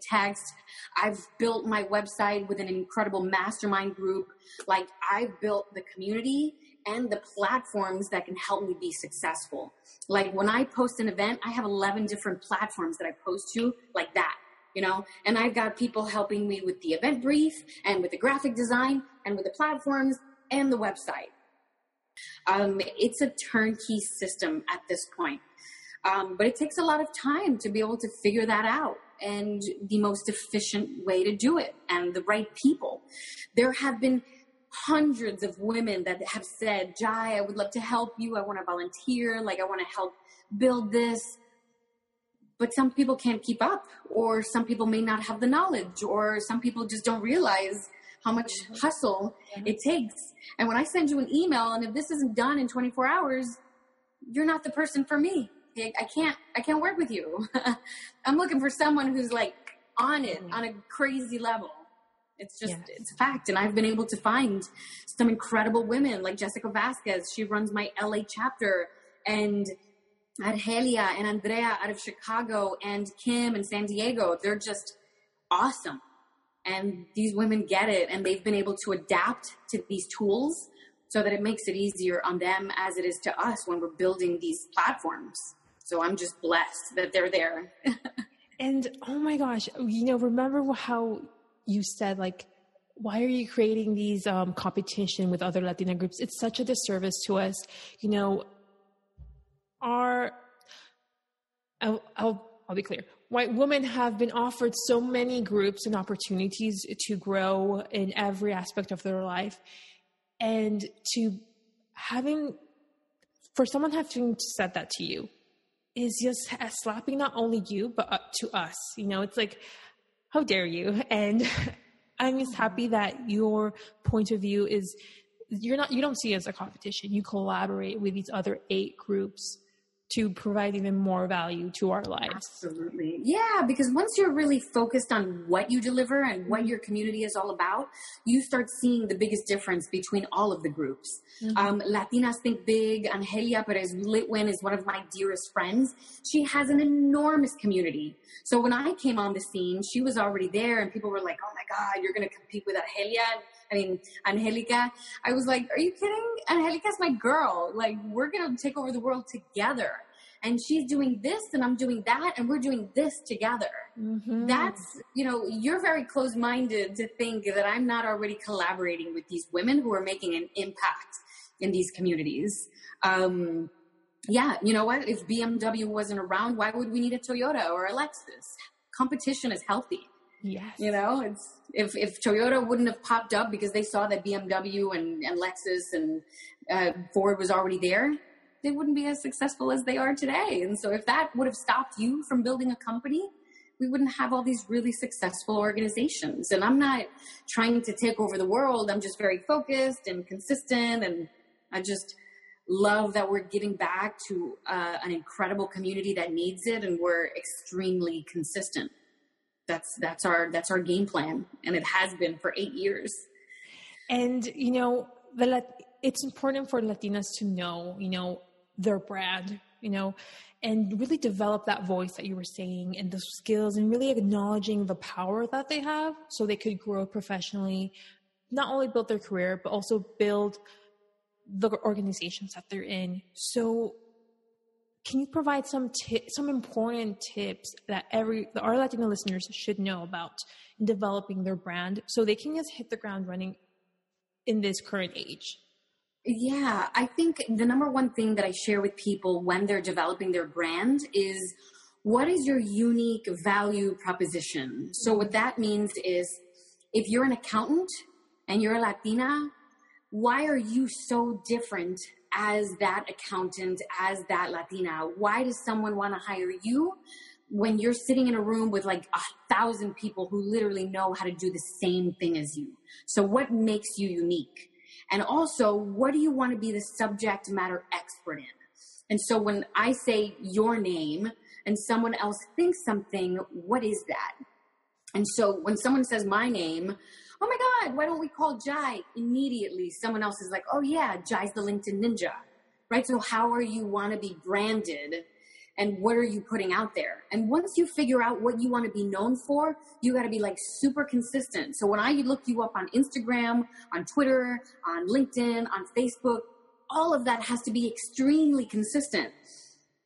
text. I've built my website with an incredible mastermind group. Like, I've built the community and the platforms that can help me be successful. Like, when I post an event, I have 11 different platforms that I post to, like that you know? And i've got people helping me with the Eventbrite and with the graphic design and with the platforms and the website. Um, it's a turnkey system at this point. Um, but it takes a lot of time to be able to figure that out and the most efficient way to do it and the right people. There have been hundreds of women that have said jai i would love to help you. I want to volunteer. Like i want to help build this. But some people can't keep up or some people may not have the knowledge or some people just don't realize how much mm-hmm. hustle mm-hmm. it takes and when i send you an email and if this isn't done in 24 hours you're not the person for me i can't i can't work with you i'm looking for someone who's like on it mm-hmm. on a crazy level it's just yes. it's a fact and i've been able to find some incredible women like jessica vasquez she runs my la chapter and Argelia and Andrea out of Chicago and Kim and San Diego. They're just awesome. And these women get it and they've been able to adapt to these tools so that it makes it easier on them as it is to us when we're building these platforms. So I'm just blessed that they're there. and oh my gosh, you know, remember how you said like why are you creating these um, competition with other Latina groups? It's such a disservice to us. You know, are, I'll, I'll, I'll be clear. White women have been offered so many groups and opportunities to grow in every aspect of their life. And to having, for someone having said that to you is just slapping not only you, but up to us. You know, it's like, how dare you? And I'm just happy mm-hmm. that your point of view is you're not you don't see it as a competition you collaborate with these other eight groups to provide even more value to our lives. Absolutely. Yeah, because once you're really focused on what you deliver and what your community is all about, you start seeing the biggest difference between all of the groups. Mm-hmm. Um, Latinas Think Big, Angelia Perez Litwin is one of my dearest friends. She has an enormous community. So when I came on the scene, she was already there and people were like, oh my God, you're going to compete with Angelia. I mean, Angelica. I was like, are you kidding? Angelica's my girl. Like, we're going to take over the world together. And she's doing this and I'm doing that and we're doing this together. Mm-hmm. That's, you know, you're very close minded to think that I'm not already collaborating with these women who are making an impact in these communities. Um, yeah, you know what? If BMW wasn't around, why would we need a Toyota or a Lexus? Competition is healthy. Yes. You know, it's if if Toyota wouldn't have popped up because they saw that BMW and, and Lexus and uh, Ford was already there, they wouldn't be as successful as they are today. And so, if that would have stopped you from building a company, we wouldn't have all these really successful organizations. And I'm not trying to take over the world. I'm just very focused and consistent, and I just love that we're giving back to uh, an incredible community that needs it, and we're extremely consistent. That's that's our that's our game plan and it has been for eight years. And you know the it's important for latinas to know you know their brand you know and really develop that voice that you were saying and the skills and really acknowledging the power that they have so they could grow professionally not only build their career but also build the organizations that they're in. So can you provide some t- some important tips that every our Latino listeners should know about in developing their brand so they can just hit the ground running in this current age? Yeah, I think the number one thing that I share with people when they're developing their brand is what is your unique value proposition? So what that means is if you're an accountant and you're a Latina, why are you so different as that accountant, as that Latina? Why does someone want to hire you when you're sitting in a room with like a thousand people who literally know how to do the same thing as you? So, what makes you unique? And also, what do you want to be the subject matter expert in? And so, when I say your name and someone else thinks something, what is that? And so, when someone says my name, oh my God, why don't we call Jai? Immediately, someone else is like, oh yeah, Jai's the LinkedIn ninja, right? So how are you want to be branded? And what are you putting out there? And once you figure out what you want to be known for, you got to be like super consistent. So when I look you up on Instagram, on Twitter, on LinkedIn, on Facebook, all of that has to be extremely consistent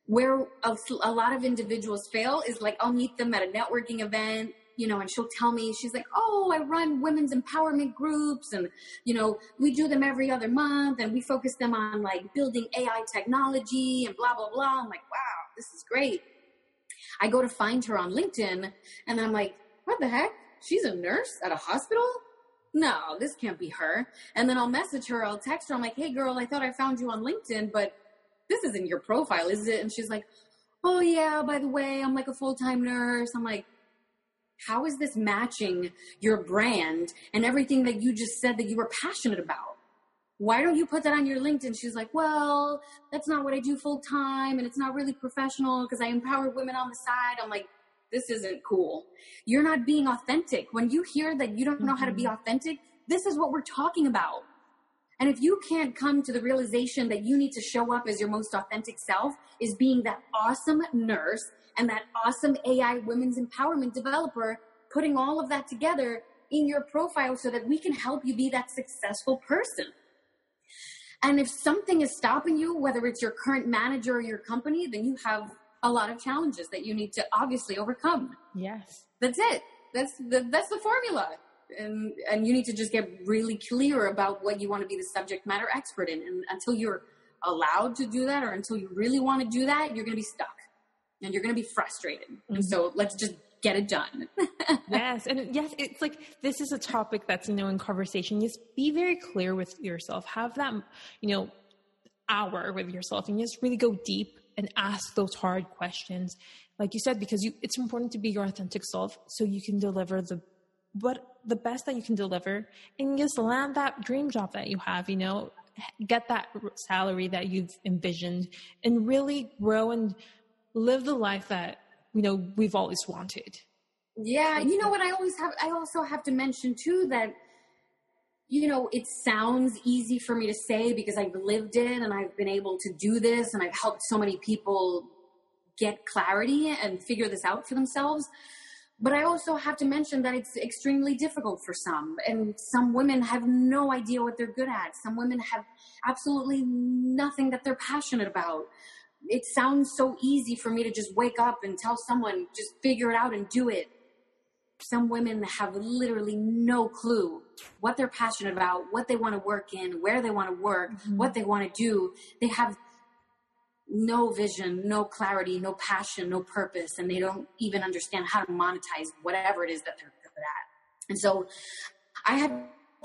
where a, a, lot of individuals fail is like I'll meet them at a networking event you know, and she'll tell me, she's like, oh, I run women's empowerment groups and, you know, we do them every other month and we focus them on like building AI technology and blah, blah, blah. I'm like, wow, this is great. I go to find her on LinkedIn and I'm like, what the heck? She's a nurse at a hospital? No, this can't be her. And then I'll message her, I'll text her, I'm like, hey girl, I thought I found you on LinkedIn, but this isn't your profile, is it? And she's like, oh yeah, by the way, I'm like a full-time nurse. I'm like, how is this matching your brand and everything that you just said that you were passionate about? Why don't you put that on your LinkedIn? She's like, well, that's not what I do full time and it's not really professional because I empower women on the side. I'm like, this isn't cool. You're not being authentic. When you hear that you don't know how to be mm-hmm. authentic, this is what we're talking about. And if you can't come to the realization that you need to show up as your most authentic self, is being that awesome nurse and that awesome AI women's empowerment developer, putting all of that together in your profile so that we can help you be that successful person. And if something is stopping you, whether it's your current manager or your company, then you have a lot of challenges that you need to obviously overcome. Yes. That's it. That's the, that's the formula. And, and you need to just get really clear about what you want to be the subject matter expert in. And until you're allowed to do that or until you really want to do that, you're going to be stuck and you're going to be frustrated. Mm-hmm. And so let's just get it done. yes. And yes, it's like this is a topic that's, you know, in conversation. Just be very clear with yourself. Have that, you know, hour with yourself and just really go deep and ask those hard questions. Like you said, because you, it's important to be your authentic self so you can deliver the what the best that you can deliver and just land that dream job that you have, you know, get that salary that you've envisioned and really grow and live the life that you know we've always wanted. Yeah you know what? I always have i also have to mention too that you know it sounds easy for me to say because i've lived it and i've been able to do this and i've helped so many people get clarity and figure this out for themselves. But i also have to mention that it's extremely difficult for some and some women have no idea what they're good at. Some women have absolutely nothing that they're passionate about it sounds so easy for me to just wake up and tell someone, just figure it out and do it. Some women have literally no clue what they're passionate about, what they want to work in, where they want to work, mm-hmm. what they want to do. They have no vision, no clarity, no passion, no purpose, and they don't even understand how to monetize whatever it is that they're good at. And so I have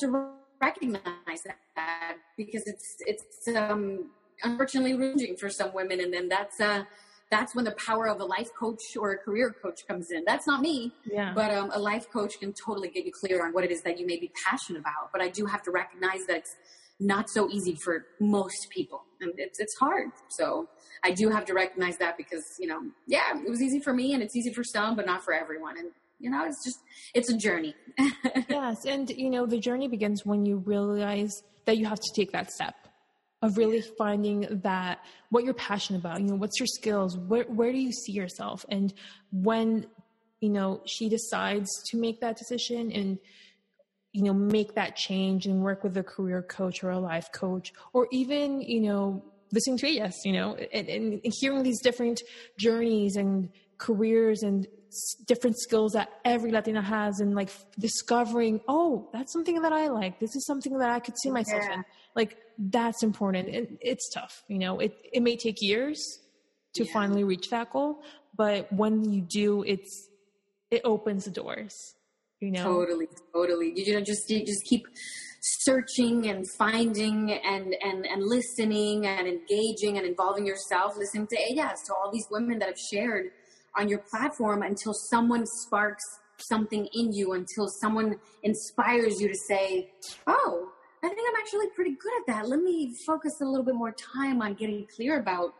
to recognize that because it's it's um unfortunately ranging for some women. And then that's, uh, that's when the power of a life coach or a career coach comes in. That's not me, yeah. but um, a life coach can totally get you clear on what it is that you may be passionate about. But I do have to recognize that it's not so easy for most people, and it's it's hard. So I do have to recognize that because you know, yeah, it was easy for me, and it's easy for some, but not for everyone. And You know, it's just, it's a journey. yes. And, you know, the journey begins when you realize that you have to take that step of really finding that what you're passionate about, you know, what's your skills, where, where do you see yourself? And when, you know, she decides to make that decision and, you know, make that change and work with a career coach or a life coach, or even, you know, listening to yes, you know, and, and hearing these different journeys and careers and different skills that every Latina has and like discovering, oh, that's something that I like. This is something that I could see myself yeah. in. Like that's important. And it's tough, you know. It it may take years to yeah. finally reach that goal, but when you do, it's it opens the doors. You know, totally, totally. You know, just you just keep searching and finding and and and listening and engaging and involving yourself. Listening to ellas, to all these women that have shared on your platform until someone sparks something in you, until someone inspires you to say, "Oh, I think I'm actually pretty good at that. Let me focus a little bit more time on getting clear about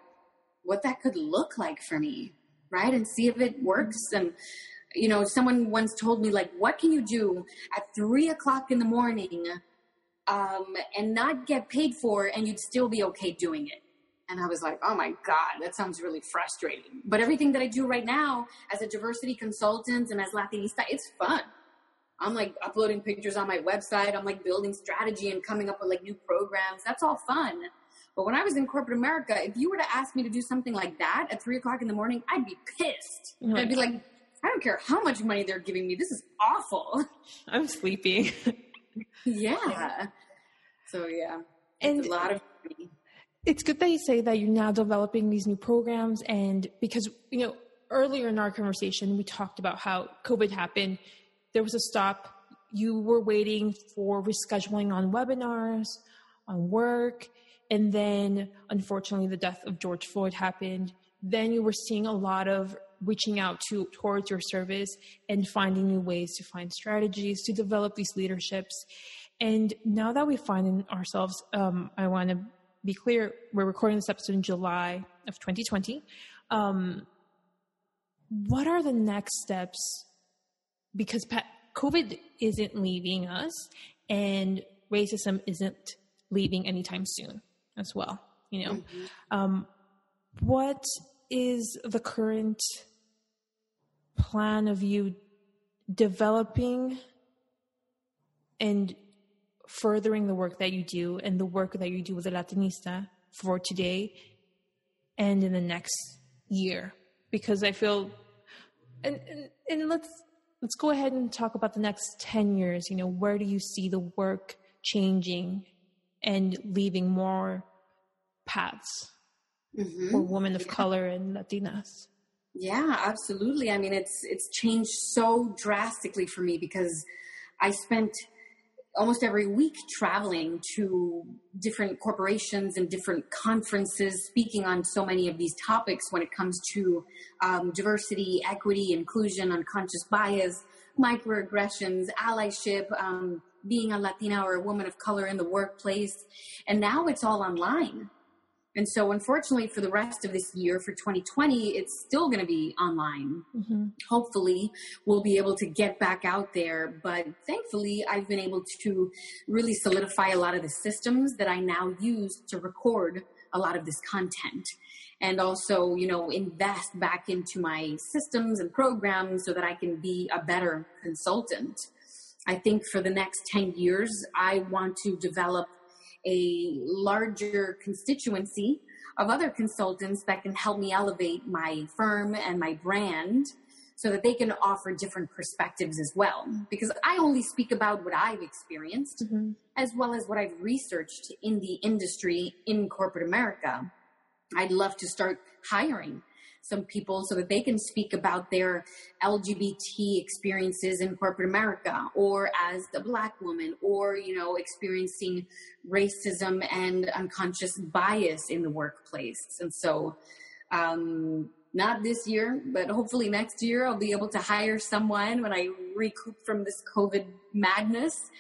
what that could look like for me, right? And see if it works. And, you know, someone once told me, like, what can you do at three o'clock in the morning um, and not get paid for and you'd still be okay doing it? And I was like, oh my God, that sounds really frustrating. But everything that I do right now as a diversity consultant and as Latinista, it's fun. I'm like uploading pictures on my website. I'm like building strategy and coming up with like new programs. That's all fun. But when I was in corporate America, if you were to ask me to do something like that at three o'clock in the morning, I'd be pissed. Mm-hmm. I'd be like, I don't care how much money they're giving me. This is awful. I'm sleepy. yeah. So yeah, and a lot of. Money. It's good that you say that you're now developing these new programs, and because you know earlier in our conversation we talked about how COVID happened there was a stop. You were waiting for rescheduling on webinars, on work, and then unfortunately the death of George Floyd happened. Then you were seeing a lot of reaching out to towards your service and finding new ways to find strategies to develop these leaderships. And now that we find ourselves, um, I want to be clear, we're recording this episode in July of 2020. Um, what are the next steps because COVID isn't leaving us and racism isn't leaving anytime soon as well. You know, mm-hmm. um, what is the current plan of you developing and furthering the work that you do and the work that you do with the Latinista for today and in the next year? Because I feel, and, and, and let's let's go ahead and talk about the next 10 years. You know, where do you see the work changing and leaving more paths mm-hmm. for women of color and Latinas? Yeah, absolutely. I mean, it's it's changed so drastically for me because I spent almost every week traveling to different corporations and different conferences speaking on so many of these topics when it comes to um, diversity equity inclusion unconscious bias microaggressions allyship um, being a latina or a woman of color in the workplace. And now it's all online and so, unfortunately, for the rest of this year, for 2020, it's still going to be online. Mm-hmm. Hopefully, we'll be able to get back out there. But thankfully, I've been able to really solidify a lot of the systems that I now use to record a lot of this content. And also, you know, invest back into my systems and programs so that I can be a better consultant. I think for the next 10 years, I want to develop a larger constituency of other consultants that can help me elevate my firm and my brand so that they can offer different perspectives as well. Because I only speak about what I've experienced mm-hmm. as well as what I've researched in the industry in corporate America. I'd love to start hiring some people so that they can speak about their LGBT experiences in corporate America or as a black woman or, you know, experiencing racism and unconscious bias in the workplace. And so, um, not this year, but hopefully next year I'll be able to hire someone when I recoup from this COVID madness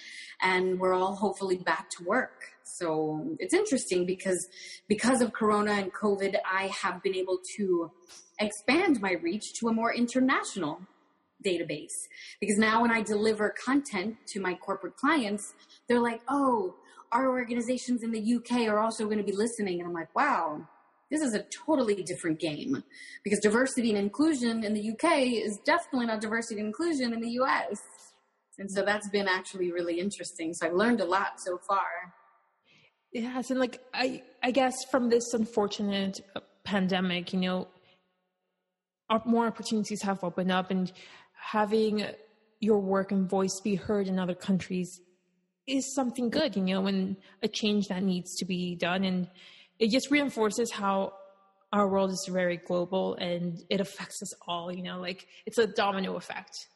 and we're all hopefully back to work. So it's interesting because because of Corona and COVID, I have been able to expand my reach to a more international database. Because now when I deliver content to my corporate clients, they're like, oh, our organizations in the UK are also going to be listening. And I'm like, wow, this is a totally different game because diversity and inclusion in the UK is definitely not diversity and inclusion in the US. And so that's been actually really interesting. So I've learned a lot so far. Yes, and like I I guess from this unfortunate pandemic, you know, more opportunities have opened up and having your work and voice be heard in other countries is something good, you know, and a change that needs to be done. And it just reinforces how our world is very global and it affects us all, you know, like it's a domino effect.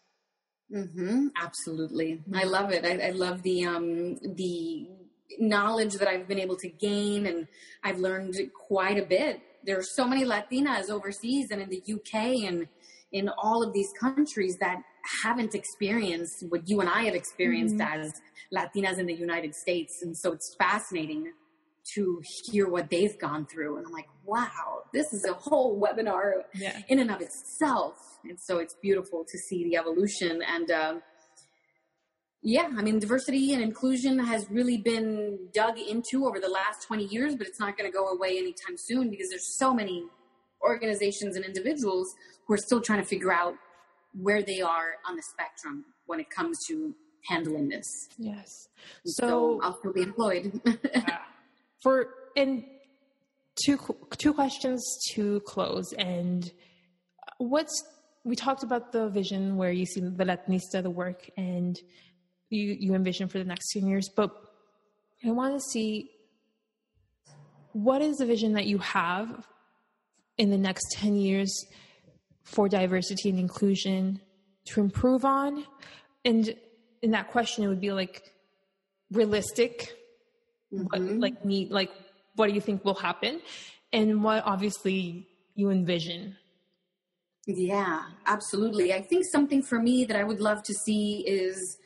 Mm-hmm. Absolutely. I love it. I, I love the, um, the knowledge that I've been able to gain and I've learned quite a bit. There are so many Latinas overseas and in the UK and in all of these countries that haven't experienced what you and I have experienced mm-hmm. as Latinas in the United States. And so it's fascinating to hear what they've gone through. And I'm like, wow, this is a whole webinar yeah. in and of itself. And so it's beautiful to see the evolution. And uh, yeah, I mean, diversity and inclusion has really been dug into over the last 20 years, but it's not going to go away anytime soon because there's so many organizations and individuals who are still trying to figure out where they are on the spectrum when it comes to handling this. Yes. So, so I'll still be employed. for and two two questions to close. And uh, what's we talked about the vision where you see the Latinista, the work, and you you envision for the next ten years. But I want to see what is the vision that you have in the next ten years for diversity and inclusion to improve on? And in that question, it would be like realistic, mm-hmm. what, like me, like what do you think will happen, and what obviously you envision. Yeah, absolutely. I think something for me that I would love to see is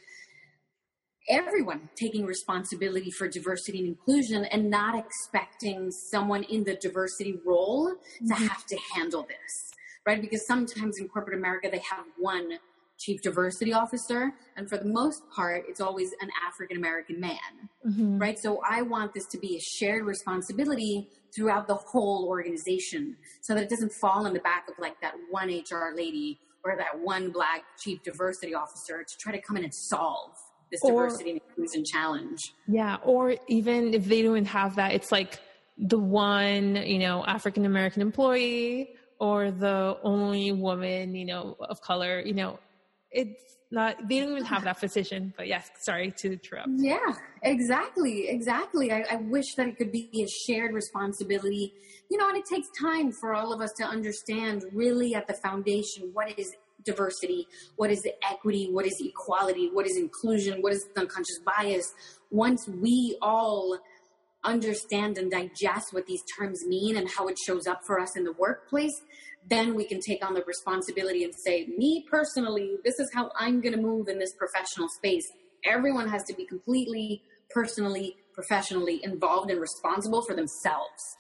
everyone taking responsibility for diversity and inclusion and not expecting someone in the diversity role mm-hmm. to have to handle this right? Because sometimes in corporate America, they have one chief diversity officer, and for the most part, it's always an African American man, mm-hmm. right? So I want this to be a shared responsibility throughout the whole organization so that it doesn't fall in the back of like that one HR lady or that one black chief diversity officer to try to come in and solve this or, diversity and inclusion challenge. Yeah, or even if they don't have that, it's like the one, you know, African American employee or the only woman, you know, of color, you know, it's not, they don't even have that position. But yes, sorry to interrupt. Yeah, exactly. Exactly. I, I wish that it could be a shared responsibility, you know, and it takes time for all of us to understand really at the foundation what is diversity, what is equity, what is equality, what is inclusion, what is unconscious bias. Once we all understand and digest what these terms mean and how it shows up for us in the workplace, then we can take on the responsibility and say, me personally, this is how I'm going to move in this professional space. Everyone has to be completely, personally, professionally involved and responsible for themselves.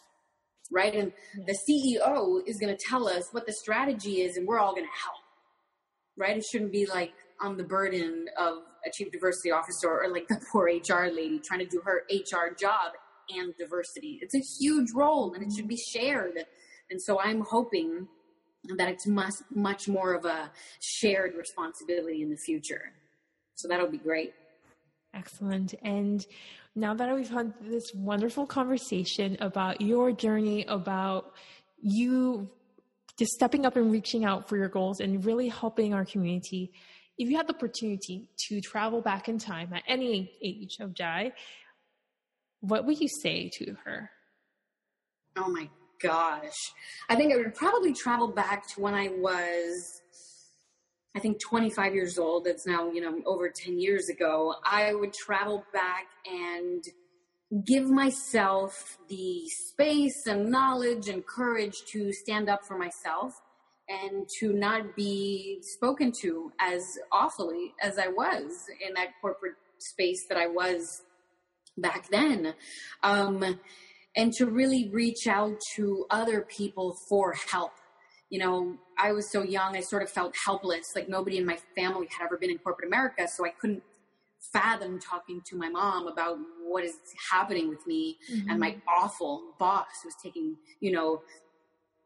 Right? And the CEO is going to tell us what the strategy is and we're all going to help. Right? It shouldn't be like on the burden of a chief diversity officer or like the poor HR lady trying to do her HR job and diversity. It's a huge role and it should be shared. And so I'm hoping that it's much, much more of a shared responsibility in the future. So that'll be great. Excellent. And now that we've had this wonderful conversation about your journey, about you just stepping up and reaching out for your goals and really helping our community, if you had the opportunity to travel back in time at any age of Jai, what would you say to her? Oh my gosh. I think I would probably travel back to when I was, I think, 25 years old. That's now, you know, over 10 years ago. I would travel back and give myself the space and knowledge and courage to stand up for myself and to not be spoken to as awfully as I was in that corporate space that I was back then. Um, and to really reach out to other people for help. you know, I was so young, I sort of felt helpless. Like nobody in my family had ever been in corporate America, so I couldn't fathom talking to my mom about what is happening with me mm-hmm. and my awful boss who's taking, you know,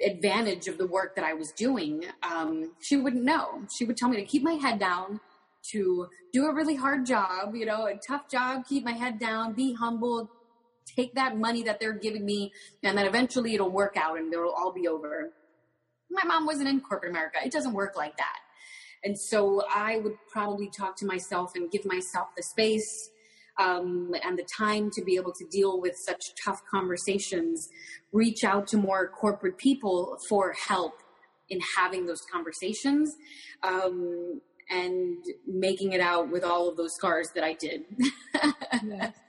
advantage of the work that I was doing. Um, she wouldn't know. She would tell me to keep my head down, to do a really hard job, you know, a tough job, keep my head down, be humble, take that money that they're giving me, and then eventually it'll work out and it'll all be over. My mom wasn't in corporate America. It doesn't work like that. And so I would probably talk to myself and give myself the space um, and the time to be able to deal with such tough conversations, reach out to more corporate people for help in having those conversations um, and making it out with all of those scars that I did. yes.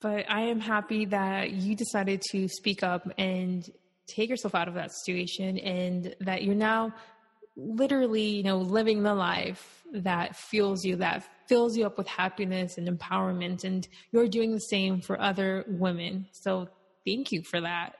But I am happy that you decided to speak up and take yourself out of that situation and that you're now literally, you know, living the life that fuels you, that fills you up with happiness and empowerment. And you're doing the same for other women. So thank you for that.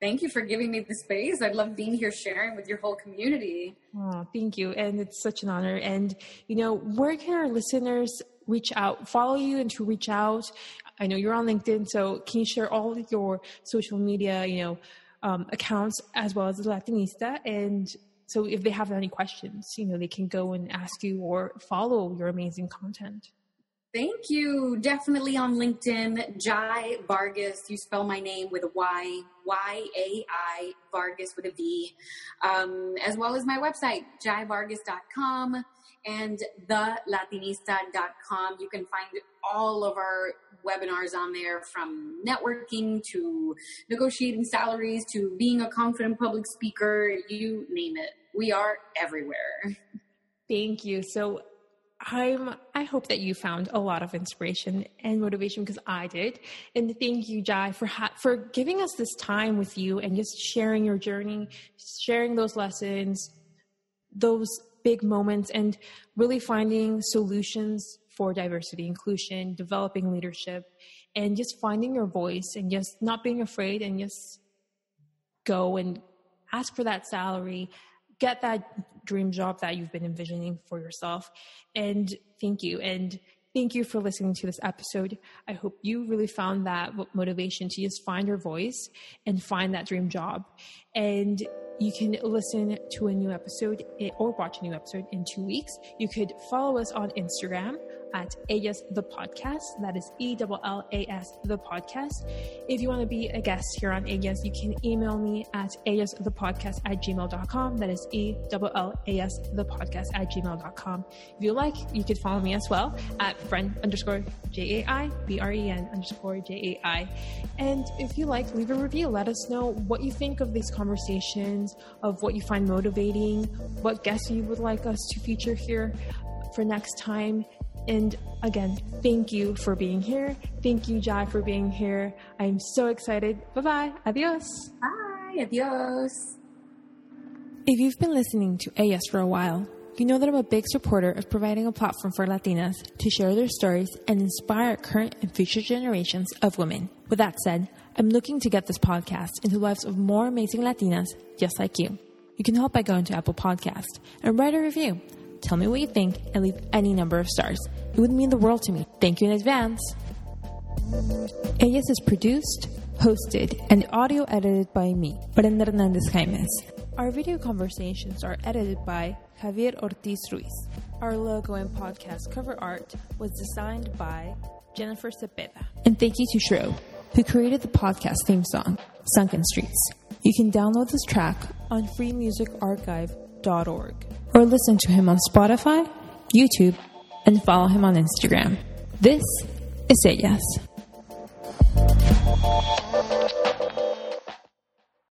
Thank you for giving me the space. I love being here sharing with your whole community. Oh, thank you. And it's such an honor. And, you know, where can our listeners reach out, follow you and to reach out? I know you're on LinkedIn, so can you share all of your social media, you know, um, accounts as well as the Latinista and so if they have any questions, you know, they can go and ask you or follow your amazing content. Thank you. Definitely on LinkedIn, Jai Vargas. You spell my name with a Y, Y A I Vargas with a V, um, as well as my website, jaivargas.com and thelatinista.com. You can find all of our webinars on there from networking to negotiating salaries to being a confident public speaker, you name it. We are everywhere. Thank you. So I'm I hope that you found a lot of inspiration and motivation because I did. And thank you, Jai, for ha- for giving us this time with you and just sharing your journey, sharing those lessons, those big moments, and really finding solutions for diversity, inclusion, developing leadership, and just finding your voice and just not being afraid and just go and ask for that salary, get that dream job that you've been envisioning for yourself. And thank you. And thank you for listening to this episode. I hope you really found that motivation to just find your voice and find that dream job. And you can listen to a new episode eh, or watch a new episode in two weeks. You could follow us on Instagram at Ellas the Podcast. That is E L L A S the Podcast. If you want to be a guest here on Ellas, you can email me at Ellas the Podcast at gmail.com. That is E L L A S the Podcast at gmail.com. If you like, you could follow me as well at friend underscore J A I B R E N underscore J A I. And if you like, leave a review. Let us know what you think of these conversations, of what you find motivating, what guests you would like us to feature here for next time. And again, thank you for being here. Thank you, Jai, for being here. I'm so excited. Bye bye. Adios. Bye. Adios. If you've been listening to Ellas for a while, you know that I'm a big supporter of providing a platform for Latinas to share their stories and inspire current and future generations of women. With that said, I'm looking to get this podcast into the lives of more amazing Latinas just like you. You can help by going to Apple Podcast and write a review Tell me what you think and leave any number of stars. It would mean the world to me. Thank you in advance. Ellas is produced, hosted, and audio edited by me, Brenda Hernandez Jaimes. Our video conversations are edited by Javier Ortiz Ruiz. Our logo and podcast cover art was designed by Jennifer Cepeda. And thank you to Shro, who created the podcast theme song, Sunken Streets. You can download this track on freemusicarchive.org or listen to him on Spotify, YouTube, and follow him on Instagram. This is Ellas.